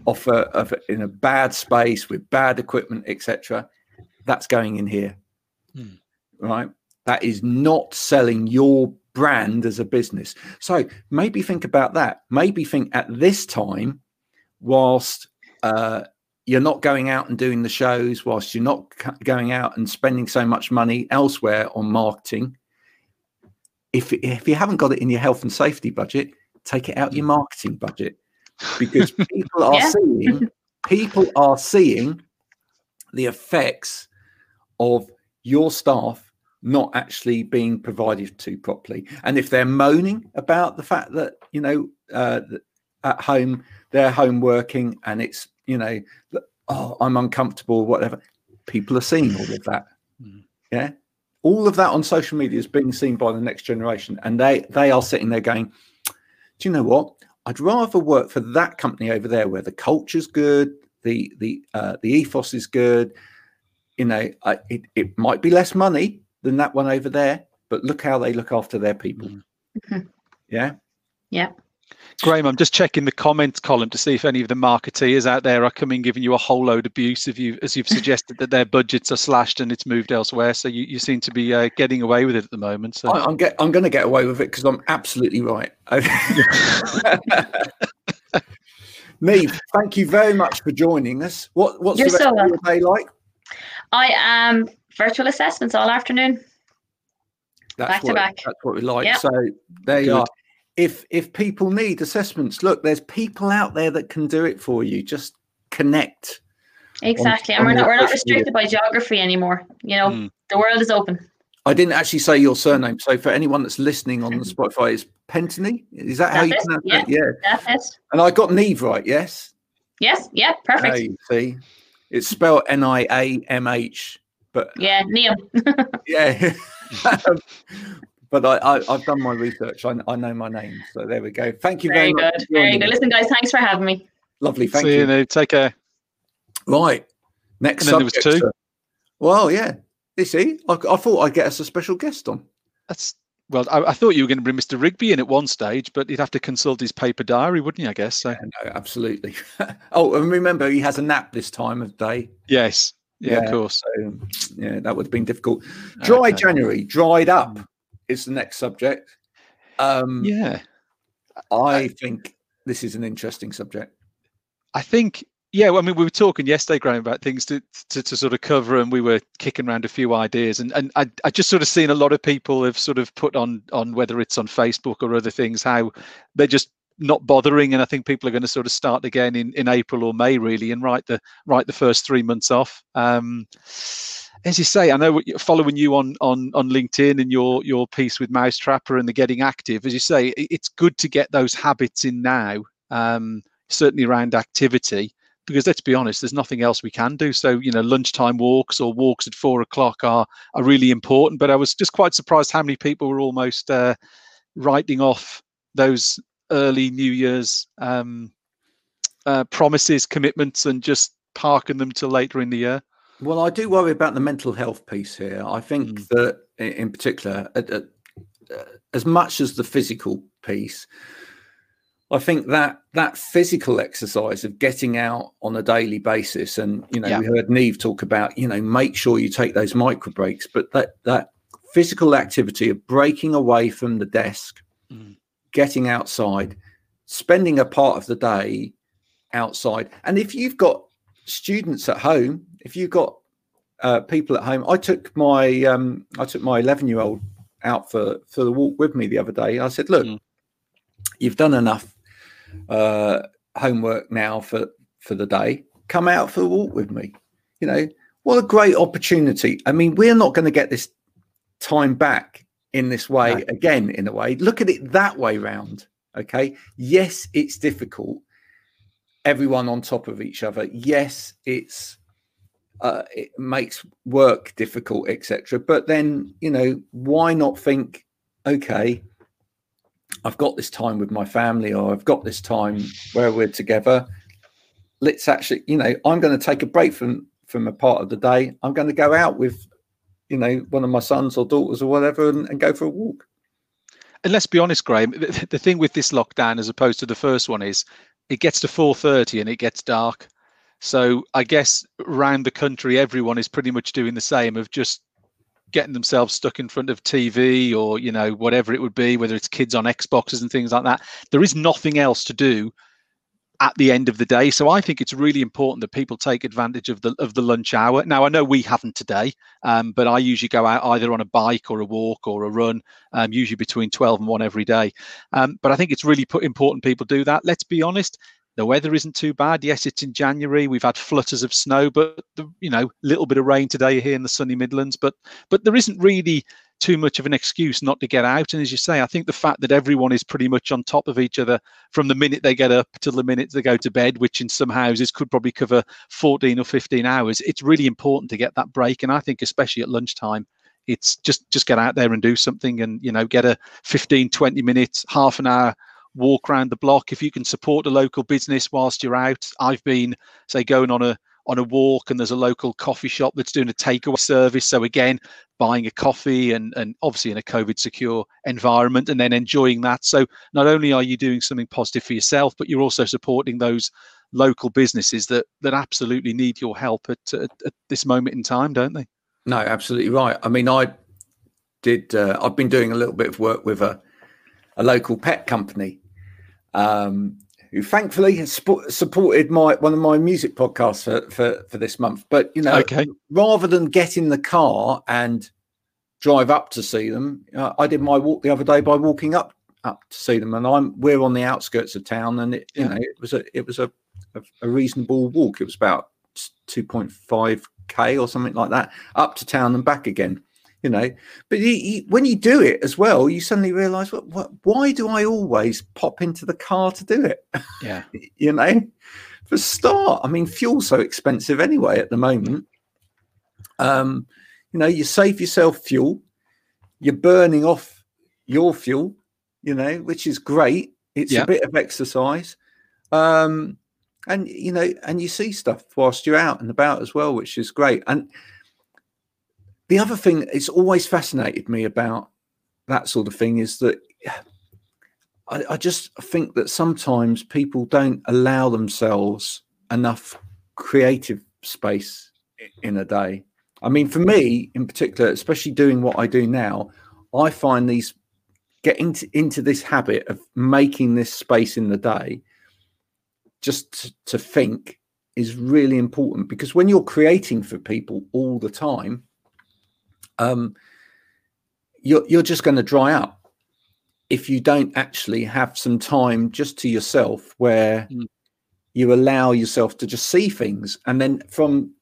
off a, of a, in a bad space with bad equipment, etc. That's going in here, hmm. right? That is not selling your brand as a business. So maybe think about that. Maybe think at this time, whilst uh, you're not going out and doing the shows, whilst you're not going out and spending so much money elsewhere on marketing, if if you haven't got it in your health and safety budget, take it out your marketing budget. Because (laughs) people are Yeah. seeing (laughs) people are seeing the effects of your staff not actually being provided to properly. And if they're moaning about the fact that you know uh, at home they're home working and it's you know oh i'm uncomfortable whatever people are seeing all of that. Mm. yeah all of that on social media is being seen by the next generation and they they are sitting there going do you know what? I'd rather work for that company over there where the culture's good the the uh, the ethos is good. You know I, it, it might be less money than that one over there but look how they look after their people. Mhm. yeah Graham, I'm just checking the comments column to see if any of the marketeers out there are coming giving you a whole load of abuse if you as you've suggested that their budgets are slashed and it's moved elsewhere. So you, you seem to be uh, getting away with it at the moment. So I, i'm get i'm going to get away with it because i'm absolutely right (laughs) Niamh, thank you very much for joining us. What, what's You're the rest so of your day like? I am virtual assessments all afternoon. That's Back to what, back. That's what we like. Yep. So there you Good. are. If if people need assessments, look, there's people out there that can do it for you. Just connect. Exactly. on and we're not we're not restricted by geography anymore. You know, Mm. the world is open. I didn't actually say your surname, so for anyone that's listening on Spotify, it's Pentony. Is that how you That's it, pronounce it? Yeah. That's it. And I got Niamh right. Yes. Yes, yeah, perfect. See, it's spelled N I A M H, but Yeah, Neil. (laughs) yeah. (laughs) but I, I, I've done my research. I, I know my name. So there we go. Thank you very, Very much. good. for Very good. Listen, guys, thanks for having me. Lovely. Thank see you. you. Nate. Take care. Right. Next And then there was two? sir. Well, yeah. You see, I, I thought I'd get us a special guest on. That's well. I, I thought you were going to bring Mr. Rigby in at one stage, but he'd have to consult his paper diary, wouldn't you? I guess so. Yeah, no, absolutely. (laughs) oh, and remember, he has a nap this time of day. Yes. Yeah, Yeah. of course. So, yeah, that would have been difficult. Dry Okay. January, dried up is the next subject. Um, Yeah. I think this is an interesting subject. I think, yeah. Well, I mean, we were talking yesterday, Graham, about things to, to, to sort of cover, and we were kicking around a few ideas, and and I, I just sort of seen a lot of people have sort of put on on whether it's on Facebook or other things how they're just not bothering, and I think people are going to sort of start again in in April or May, really, and write the write the first three months off. Um, as you say, I know following you on on on LinkedIn and your your piece with Mousetrapper and the getting active. As you say, it's good to get those habits in now. Um, certainly around activity, because let's be honest, there's nothing else we can do. So you know, lunchtime walks or walks at four o'clock are are really important. But I was just quite surprised how many people were almost uh, writing off those early New Year's um, uh, promises, commitments, and just parking them till later in the year. Well, I do worry about the mental health piece here. I think Mm. that, in particular, as much as the physical piece, I think that that physical exercise of getting out on a daily basis, and you know, Yeah. we heard Neve talk about, you know, make sure you take those micro breaks, but that that physical activity of breaking away from the desk, Mm. getting outside, spending a part of the day outside, and if you've got students at home, if you've got uh, people at home, I took my um, I took my eleven year old out for for the walk with me the other day. I said, look, Mm. you've done enough uh, homework now for for the day. Come out for a walk with me. You know what a great opportunity. I mean, we're not going to get this time back in this way No. again. In a way, look at it that way round. Okay. Yes, it's difficult. Everyone on top of each other. Yes, it's uh, it makes work difficult, etc. But then, you know, why not think, okay, I've got this time with my family, or I've got this time where we're together. Let's actually, you know, I'm going to take a break from from a part of the day. I'm going to go out with, you know, one of my sons or daughters or whatever, and, and go for a walk. And let's be honest, Graham. The, the thing with this lockdown, as opposed to the first one, is it gets to four thirty and it gets dark. So I guess around the country, everyone is pretty much doing the same of just getting themselves stuck in front of TV or you know whatever it would be, whether it's kids on Xboxes and things like that. There is nothing else to do at the end of the day. So I think it's really important that people take advantage of the of the lunch hour. Now I know we haven't today, um, but I usually go out either on a bike or a walk or a run, um, usually between twelve and one every day. Um, but I think it's really important people do that. Let's be honest. The weather isn't too bad. Yes, it's in January. We've had flutters of snow, but the, you know, a little bit of rain today here in the sunny Midlands. But but there isn't really too much of an excuse not to get out. And as you say, I think the fact that everyone is pretty much on top of each other from the minute they get up till the minute they go to bed, which in some houses could probably cover 14 or 15 hours, it's really important to get that break. And I think especially at lunchtime, it's just just get out there and do something and you know get a 15 20 minutes half an hour walk around the block if you can support a local business whilst you're out i've been say going on a on a walk and there's a local coffee shop that's doing a takeaway service. So again, buying a coffee and, and obviously in a COVID secure environment and then enjoying that. So not only are you doing something positive for yourself, but you're also supporting those local businesses that that absolutely need your help at, at, at this moment in time, don't they? No, absolutely right. I mean, I did. Uh, I've been doing a little bit of work with a a local pet company, um, who thankfully has supported my one of my music podcasts for, for, for this month. But you know, okay. rather than get in the car and drive up to see them, uh, I did my walk the other day by walking up up to see them, and I'm we're on the outskirts of town, and it you yeah. know it was a it was a, a, a reasonable walk. It was about two point five k or something like that up to town and back again you know but he, he, when you do it as well you suddenly realize what, what why do i always pop into the car to do it? Yeah. (laughs) You know for start i mean fuel's so expensive anyway at the moment. Um you know you save yourself fuel you're burning off your fuel you know which is great it's yeah. a bit of exercise um and you know and you see stuff whilst you're out and about as well which is great and the other thing it's always fascinated me about that sort of thing is that I, I, just think that sometimes people don't allow themselves enough creative space in a day. I mean, for me in particular, especially doing what I do now, I find these getting to, into this habit of making this space in the day just to, to think is really important because when you're creating for people all the time, um, you're you're just going to dry out if you don't actually have some time just to yourself where mm. you allow yourself to just see things and then from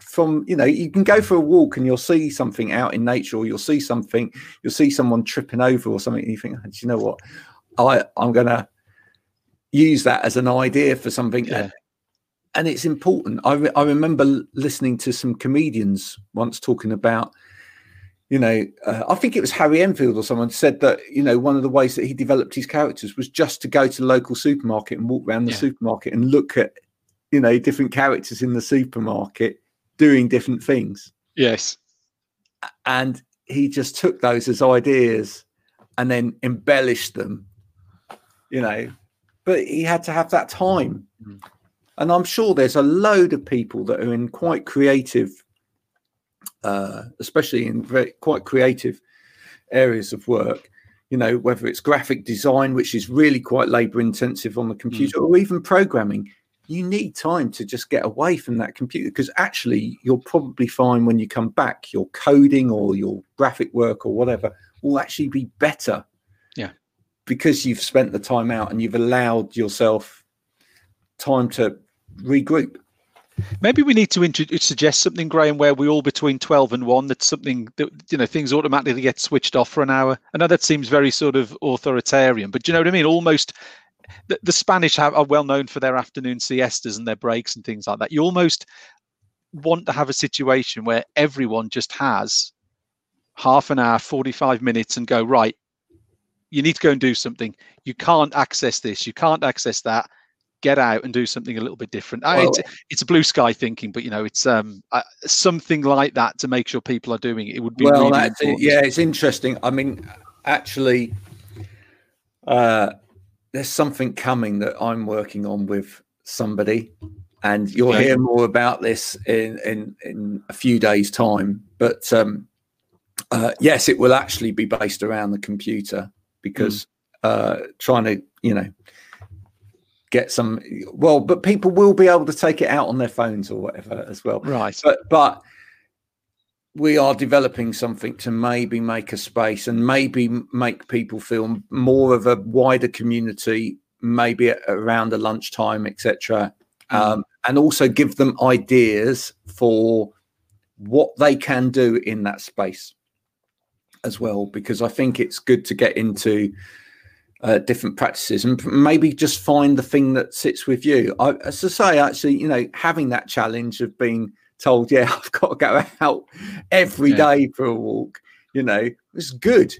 from you know you can go for a walk and you'll see something out in nature or you'll see something you'll see someone tripping over or something and you think oh, you know what i i'm gonna use that as an idea for something yeah. and it's important I, re- I remember listening to some comedians once talking about you know, uh, I think it was Harry Enfield or someone said that, you know, one of the ways that he developed his characters was just to go to the local supermarket and walk around the yeah. supermarket and look at, you know, different characters in the supermarket doing different things. Yes. And he just took those as ideas and then embellished them, you know, but he had to have that time. Mm. And I'm sure there's a load of people that are in quite creative uh, especially in very quite creative areas of work. You know, whether it's graphic design, which is really quite labor intensive on the computer, mm. or even programming, you need time to just get away from that computer because actually you'll probably find when you come back, your coding or your graphic work or whatever will actually be better. Yeah. Because you've spent the time out and you've allowed yourself time to regroup. Maybe we need to introduce, suggest something, Graham, where we all between 12 and 1, that's something that, you know, things automatically get switched off for an hour. I know that seems very sort of authoritarian, but do you know what I mean? Almost the, the Spanish have, are well known for their afternoon siestas and their breaks and things like that. You almost want to have a situation where everyone just has half an hour, 45 minutes and go, right, you need to go and do something. You can't access this, you can't access that get out and do something a little bit different. Well, it's, it's, a blue sky thinking, but you know, it's um, uh, something like that to make sure people are doing it. It would be well, really it. yeah, it's interesting. I mean, actually, uh, there's something coming that I'm working on with somebody, and you'll okay. hear more about this in in in a few days' time. But um, uh, yes, it will actually be based around the computer because mm. uh, trying to you know get some well but people will be able to take it out on their phones or whatever as well right but but we are developing something to maybe make a space and maybe make people feel more of a wider community maybe around the lunchtime, etc. Mm. Um, and also give them ideas for what they can do in that space as well, because I think it's good to get into uh, different practices and maybe just find the thing that sits with you. I, as I say, actually, you know, having that challenge of being told, yeah, (laughs) I've got to go out every yeah. day for a walk, you know, it's good,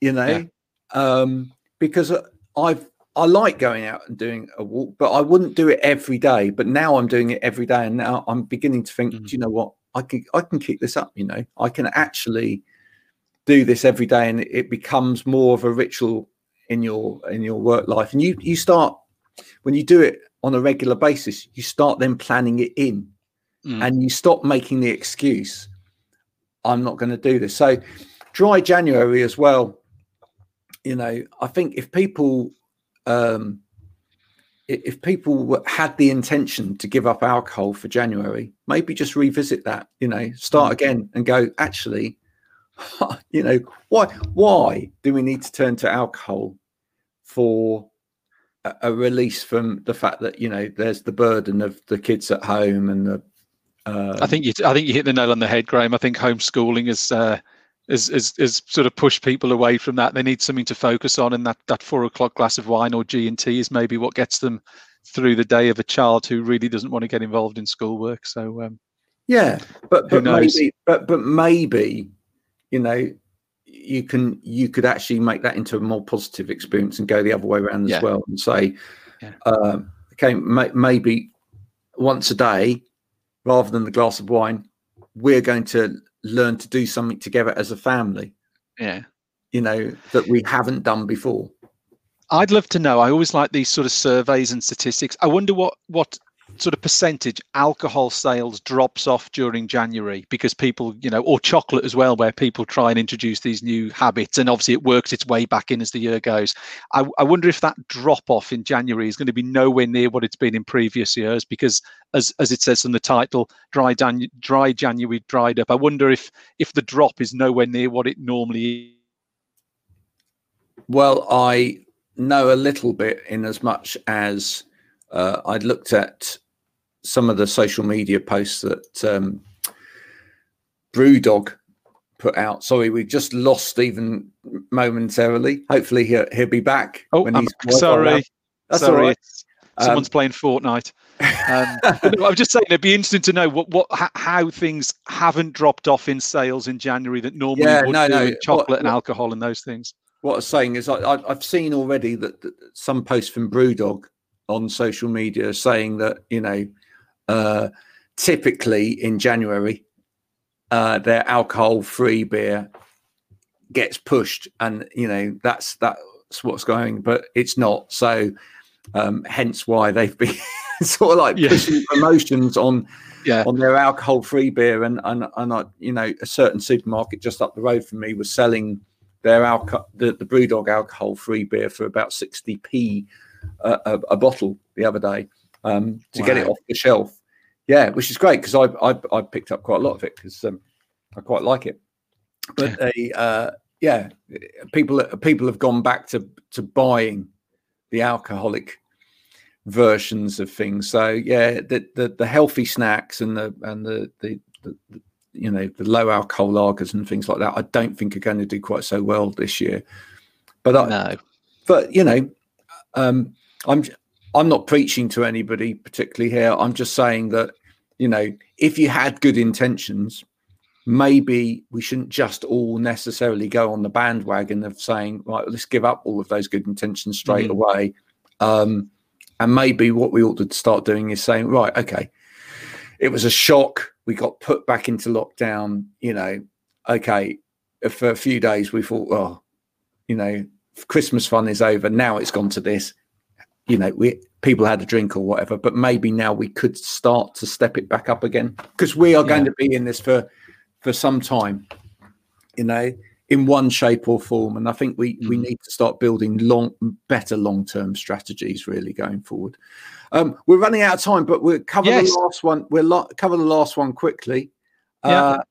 you know, yeah. um, because I've I like going out and doing a walk, but I wouldn't do it every day. But now I'm doing it every day, and now I'm beginning to think, mm-hmm. do you know what? I can I can keep this up. You know, I can actually do this every day, and it becomes more of a ritual in your in your work life. And you you start when you do it on a regular basis, you start then planning it in, mm. and you stop making the excuse, "I'm not going to do this." So, dry January as well. You know, I think if people um, if people had the intention to give up alcohol for January, maybe just revisit that. You know, start mm. again and go. Actually, (laughs) you know, why why do we need to turn to alcohol for a, a, release from the fact that you know there's the burden of the kids at home and the. Um, I think you. I think you hit the nail on the head, Graham. I think homeschooling is. Uh, is, is, is sort of pushed people away from that. They need something to focus on, and that, that four o'clock glass of wine or G and T is maybe what gets them through the day of a child who really doesn't want to get involved in schoolwork. So um, yeah, but but maybe but but maybe you know you can you could actually make that into a more positive experience and go the other way around as yeah. well and say yeah. um, okay may, maybe once a day rather than the glass of wine we're going to learn to do something together as a family. Yeah. You know, that we haven't done before. I'd love to know. I always like these sort of surveys and statistics. I wonder what what sort of percentage alcohol sales drops off during January because people, you know, or chocolate as well, where people try and introduce these new habits, and obviously it works its way back in as the year goes. I, I wonder if that drop off in January is going to be nowhere near what it's been in previous years because, as as it says in the title, dry Dan- dry January dried up. I wonder if if the drop is nowhere near what it normally is. Well, I know a little bit in as much as uh, I'd looked at some of the social media posts that um, Brewdog put out. Sorry, we just lost Steven momentarily. Hopefully he'll, he'll be back. Oh, when he's sorry. That's sorry. all right. Someone's um, playing Fortnite. Um, (laughs) I'm just saying it'd be interesting to know what, what how things haven't dropped off in sales in January that normally yeah, would no, do no. chocolate what, and alcohol and those things. What I'm saying is, I, have seen already that, that, some posts from Brewdog on social media saying that you know uh, typically in January, uh, their alcohol-free beer gets pushed, and you know that's that's what's going, but it's not. So, um, hence why they've been (laughs) sort of like yeah. pushing promotions on yeah. on their alcohol-free beer, and and and I, you know a certain supermarket just up the road from me was selling their alcohol the, the brewdog alcohol-free beer for about sixty p a, a, a, bottle the other day um, to wow. get it off the shelf yeah, which is great because I, I, I picked up quite a lot of it because um, I quite like it. But yeah. uh, yeah, people people have gone back to to buying the alcoholic versions of things. So yeah, the the, the healthy snacks and the and the, the the, the you know the low alcohol lagers and things like that. I don't think are going to do quite so well this year. But I, no. but you know, um, I'm I'm not preaching to anybody particularly here. I'm just saying that you know, if you had good intentions, maybe we shouldn't just all necessarily go on the bandwagon of saying, right, let's give up all of those good intentions straight mm. away. Um, and maybe what we ought to start doing is saying, right, okay, it was a shock. We got put back into lockdown. You know, okay, for a few days we thought, oh, you know, Christmas fun is over. Now it's gone to this. You know, we people had a drink or whatever. But maybe now we could start to step it back up again because we are yeah. going to be in this for for some time, you know, in one shape or form. And I think we mm. we need to start building long, better long term strategies really going forward. Um, we're running out of time, but we'll cover yes. the last one. We'll lo- cover the last one quickly. Yeah. Uh,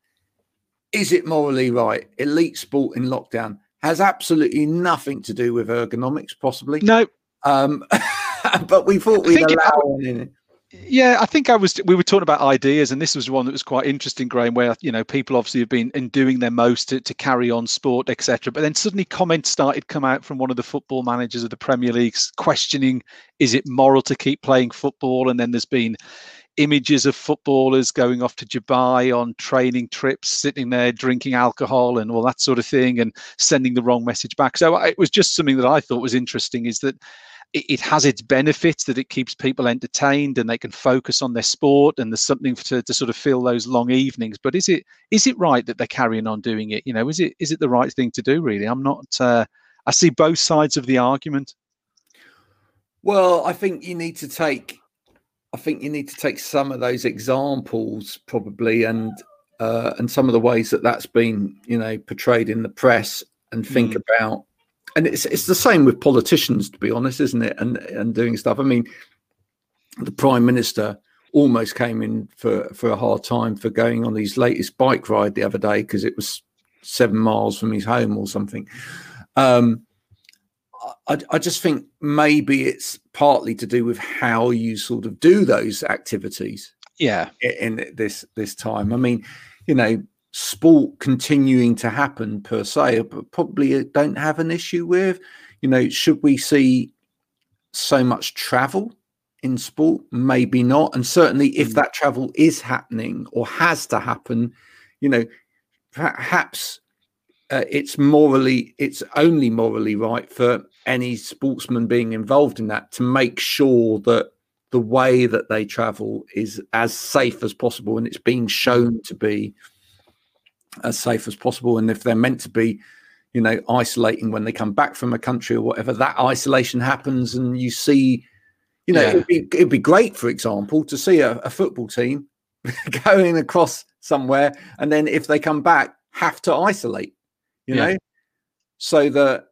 is it morally right? Elite sport in lockdown has absolutely nothing to do with ergonomics, possibly. No, Um, (laughs) but we thought we'd allow one in. Yeah, I think I was. We were talking about ideas, and this was one that was quite interesting, Graham. Where you know people obviously have been in doing their most to, to carry on sport, etc. But then suddenly comments started come out from one of the football managers of the Premier Leagues questioning: Is it moral to keep playing football? And then there's been images of footballers going off to Dubai on training trips, sitting there drinking alcohol and all that sort of thing, and sending the wrong message back. So it was just something that I thought was interesting. Is that it, has its benefits that it keeps people entertained and they can focus on their sport and there's something to, to sort of fill those long evenings but is it is it right that they're carrying on doing it you know is it is it the right thing to do really i'm not uh, i see both sides of the argument well i think you need to take i think you need to take some of those examples probably and uh, and some of the ways that that's been you know portrayed in the press and think mm. about and it's it's the same with politicians, to be honest, isn't it? And and doing stuff. I mean, the prime minister almost came in for for a hard time for going on his latest bike ride the other day because it was seven miles from his home or something. Um, I, I just think maybe it's partly to do with how you sort of do those activities. Yeah, in, in this this time. I mean, you know, sport continuing to happen per se, but probably don't have an issue with. You know, should we see so much travel in sport? Maybe not. And certainly, if mm. that travel is happening or has to happen, you know, perhaps uh, it's morally, it's only morally right for any sportsman being involved in that to make sure that the way that they travel is as safe as possible and it's being shown to be as safe as possible. And if they're meant to be, you know, isolating when they come back from a country or whatever, that isolation happens, and you see, you know, yeah. it'd, be, it'd, be, great, for example, to see a, a football team (laughs) going across somewhere, and then if they come back, have to isolate, you yeah. know, so that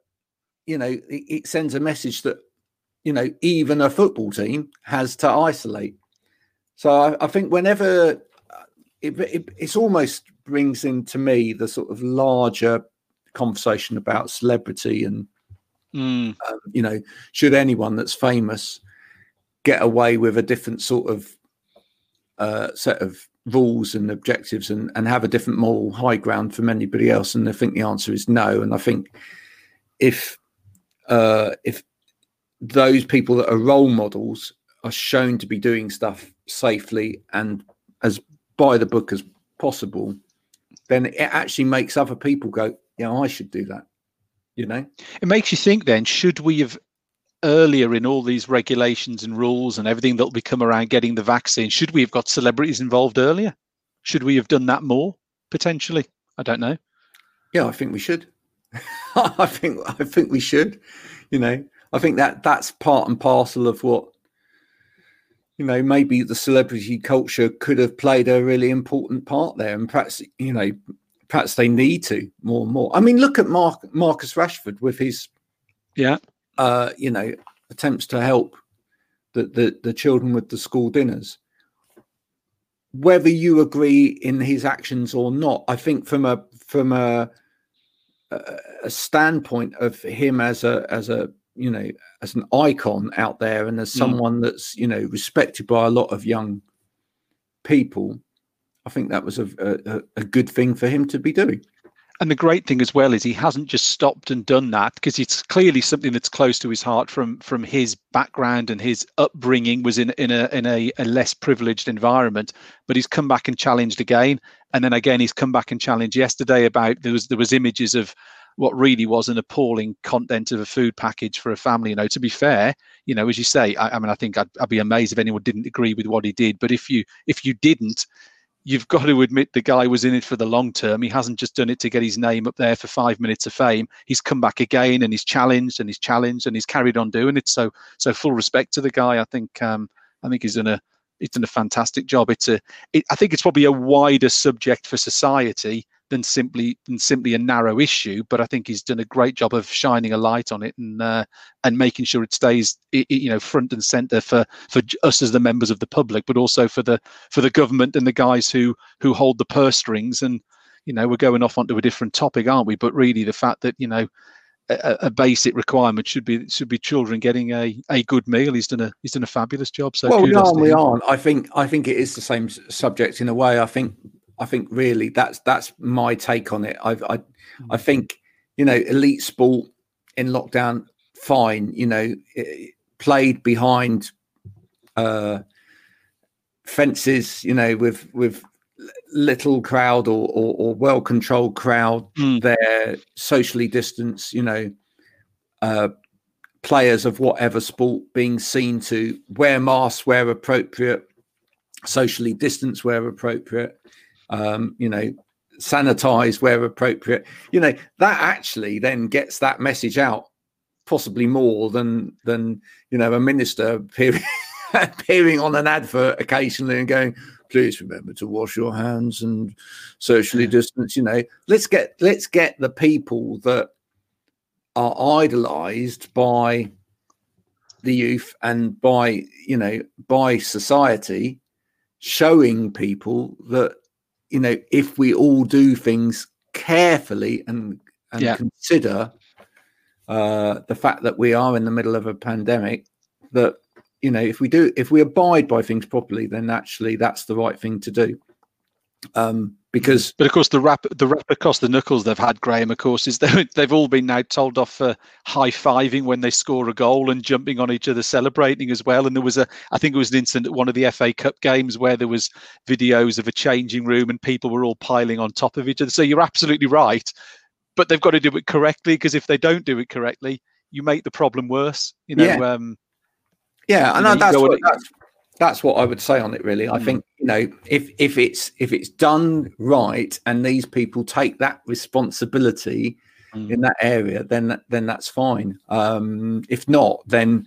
you know it, it sends a message that you know even a football team has to isolate. So I, I think whenever it, it, it's almost brings into me the sort of larger conversation about celebrity and mm. um, you know should anyone that's famous get away with a different sort of uh, set of rules and objectives and, and have a different moral high ground from anybody else and i think the answer is no and i think if uh, if those people that are role models are shown to be doing stuff safely and as by the book as possible then it actually makes other people go, yeah, I should do that. You know, it makes you think. Then, should we have earlier in all these regulations and rules and everything that will become around getting the vaccine? Should we have got celebrities involved earlier? Should we have done that more potentially? I don't know. Yeah, I think we should. (laughs) I think I think we should. You know, I think that that's part and parcel of what you know, maybe the celebrity culture could have played a really important part there, and perhaps you know, perhaps they need to more and more. I mean, look at Mark Marcus Rashford with his, yeah, uh, you know, attempts to help the, the the children with the school dinners. Whether you agree in his actions or not, I think from a from a a standpoint of him as a as a you know as an icon out there and as hmm. someone mm. that's you know respected by a lot of young people i think that was a, a, a good thing for him to be doing and the great thing as well is he hasn't just stopped and done that because it's clearly something that's close to his heart from from his background and his upbringing was in in a in a, a, less privileged environment but he's come back and challenged again and then again he's come back and challenged yesterday about there was there was images of what really was an appalling content of a food package for a family. You know, to be fair, you know, as you say, I, I mean, I think I'd, I'd, be amazed if anyone didn't agree with what he did. But if you if you didn't, you've got to admit the guy was in it for the long term. He hasn't just done it to get his name up there for five minutes of fame. He's come back again and he's challenged and he's challenged and he's carried on doing it. So so full respect to the guy. I think um, I think he's done a he's done a fantastic job. It's a it, I think it's probably a wider subject for society than simply than simply a narrow issue. But I think he's done a great job of shining a light on it and uh, and making sure it stays you know front and center for for us as the members of the public, but also for the for the government and the guys who who hold the purse strings. And you know we're going off onto a different topic, aren't we? But really, the fact that you know a, a, basic requirement should be should be children getting a, a good meal. He's done a he's done a fabulous job. So well, we aren't. We aren't. I think I think it is the same subject in a way. I think I think really that's that's my take on it. I I, I think you know elite sport in lockdown, fine. You know, played behind uh, fences. You know, with with little crowd or, or, or well controlled crowd. Mm. They're socially distanced. You know, uh, players of whatever sport being seen to wear masks where appropriate, socially distance where appropriate. Um, you know, sanitize where appropriate. You know, that actually then gets that message out possibly more than than you know a minister (laughs) appearing, (laughs) appearing on an advert occasionally and going please remember to wash your hands and socially distance you know let's get let's get the people that are idolized by the youth and by you know by society showing people that you know if we all do things carefully and and yeah. consider uh, the fact that we are in the middle of a pandemic that you know if we do if we abide by things properly then actually that's the right thing to do. Um because but of course the rap the rap across the knuckles they've had graham of course is (laughs) they, they've all been now told off for high-fiving when they score a goal and jumping on each other celebrating as well. And there was a i think it was an incident at one of the fa cup games where there was videos of a changing room and people were all piling on top of each other. So you're absolutely right but they've got to do it correctly because if they don't do it correctly you make the problem worse you know yeah. um yeah, and know, that's, what, that's that's what I would say on it. Really, I mm. think you know if if it's if it's done right and these people take that responsibility mm. in that area, then then that's fine. Um, if not, then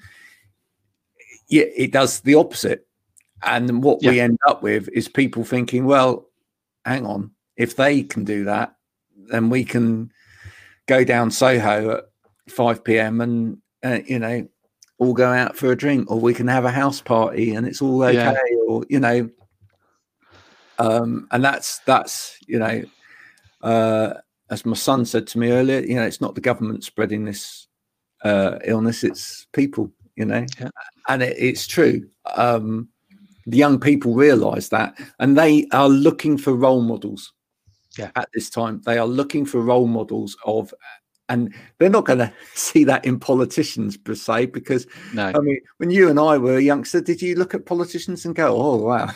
yeah, it does the opposite. And what yeah. we end up with is people thinking, well, hang on, if they can do that, then we can go down Soho at 5 p.m. and uh, you know all go out for a drink or we can have a house party and it's all okay yeah. or you know um and that's that's you know uh as my son said to me earlier you know it's not the government spreading this uh illness it's people you know yeah. and it, it's true um the young people realize that and they are looking for role models yeah. at this time they are looking for role models of and they're not going (laughs) to see that in politicians per se because no. i mean when you and i were a youngster did you look at politicians and go oh wow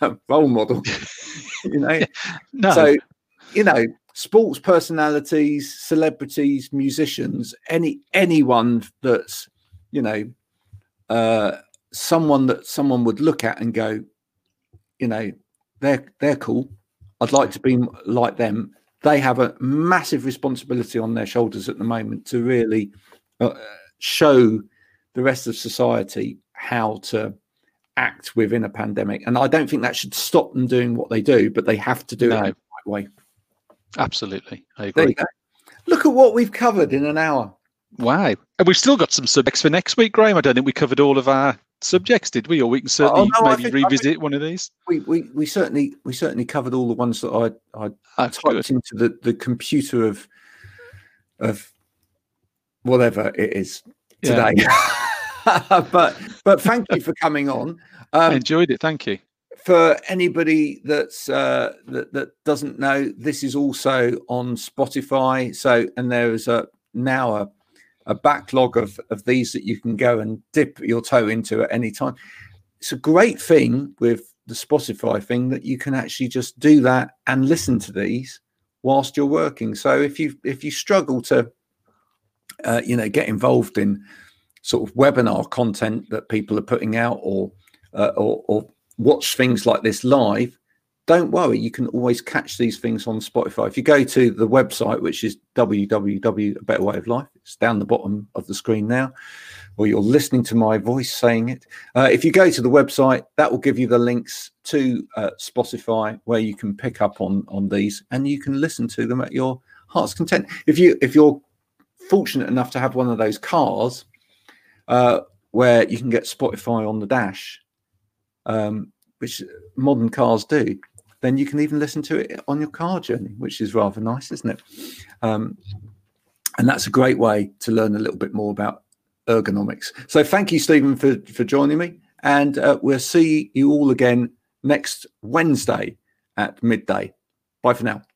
(laughs) role model (laughs) you know no. so you know sports personalities celebrities musicians any anyone that's you know uh someone that someone would look at and go you know they're they're cool i'd like to be like them they have a massive responsibility on their shoulders at the moment to really uh, show the rest of society how to act within a pandemic. And I don't think that should stop them doing what they do, but they have to do no. it the right way. Absolutely. I agree. Look at what we've covered in an hour. Wow. And we've still got some subjects for next week, Graham. I don't think we covered all of our subjects, did we? Or we can certainly oh, no, maybe think, revisit one of these. We, we we certainly we certainly covered all the ones that I I typed good. into the, the computer of of whatever it is today. Yeah. (laughs) but but thank you for coming on. Um, I enjoyed it. Thank you. For anybody that's uh, that that doesn't know, this is also on Spotify. So and there is a now a a backlog of, of these that you can go and dip your toe into at any time. It's a great thing with the Spotify thing that you can actually just do that and listen to these whilst you're working. So if you if you struggle to uh, you know get involved in sort of webinar content that people are putting out or uh, or, or watch things like this live, don't worry, you can always catch these things on Spotify. If you go to the website, which is www. Better Way of Life, it's down the bottom of the screen now, or you're listening to my voice saying it. Uh, if you go to the website, that will give you the links to uh, Spotify where you can pick up on on these and you can listen to them at your heart's content. If you if you're fortunate enough to have one of those cars uh, where you can get Spotify on the dash, um, which modern cars do, then you can even listen to it on your car journey, which is rather nice, isn't it? Um, And that's a great way to learn a little bit more about ergonomics. So thank you, Steven, for, for joining me. And uh, we'll see you all again next Wednesday at midday. Bye for now.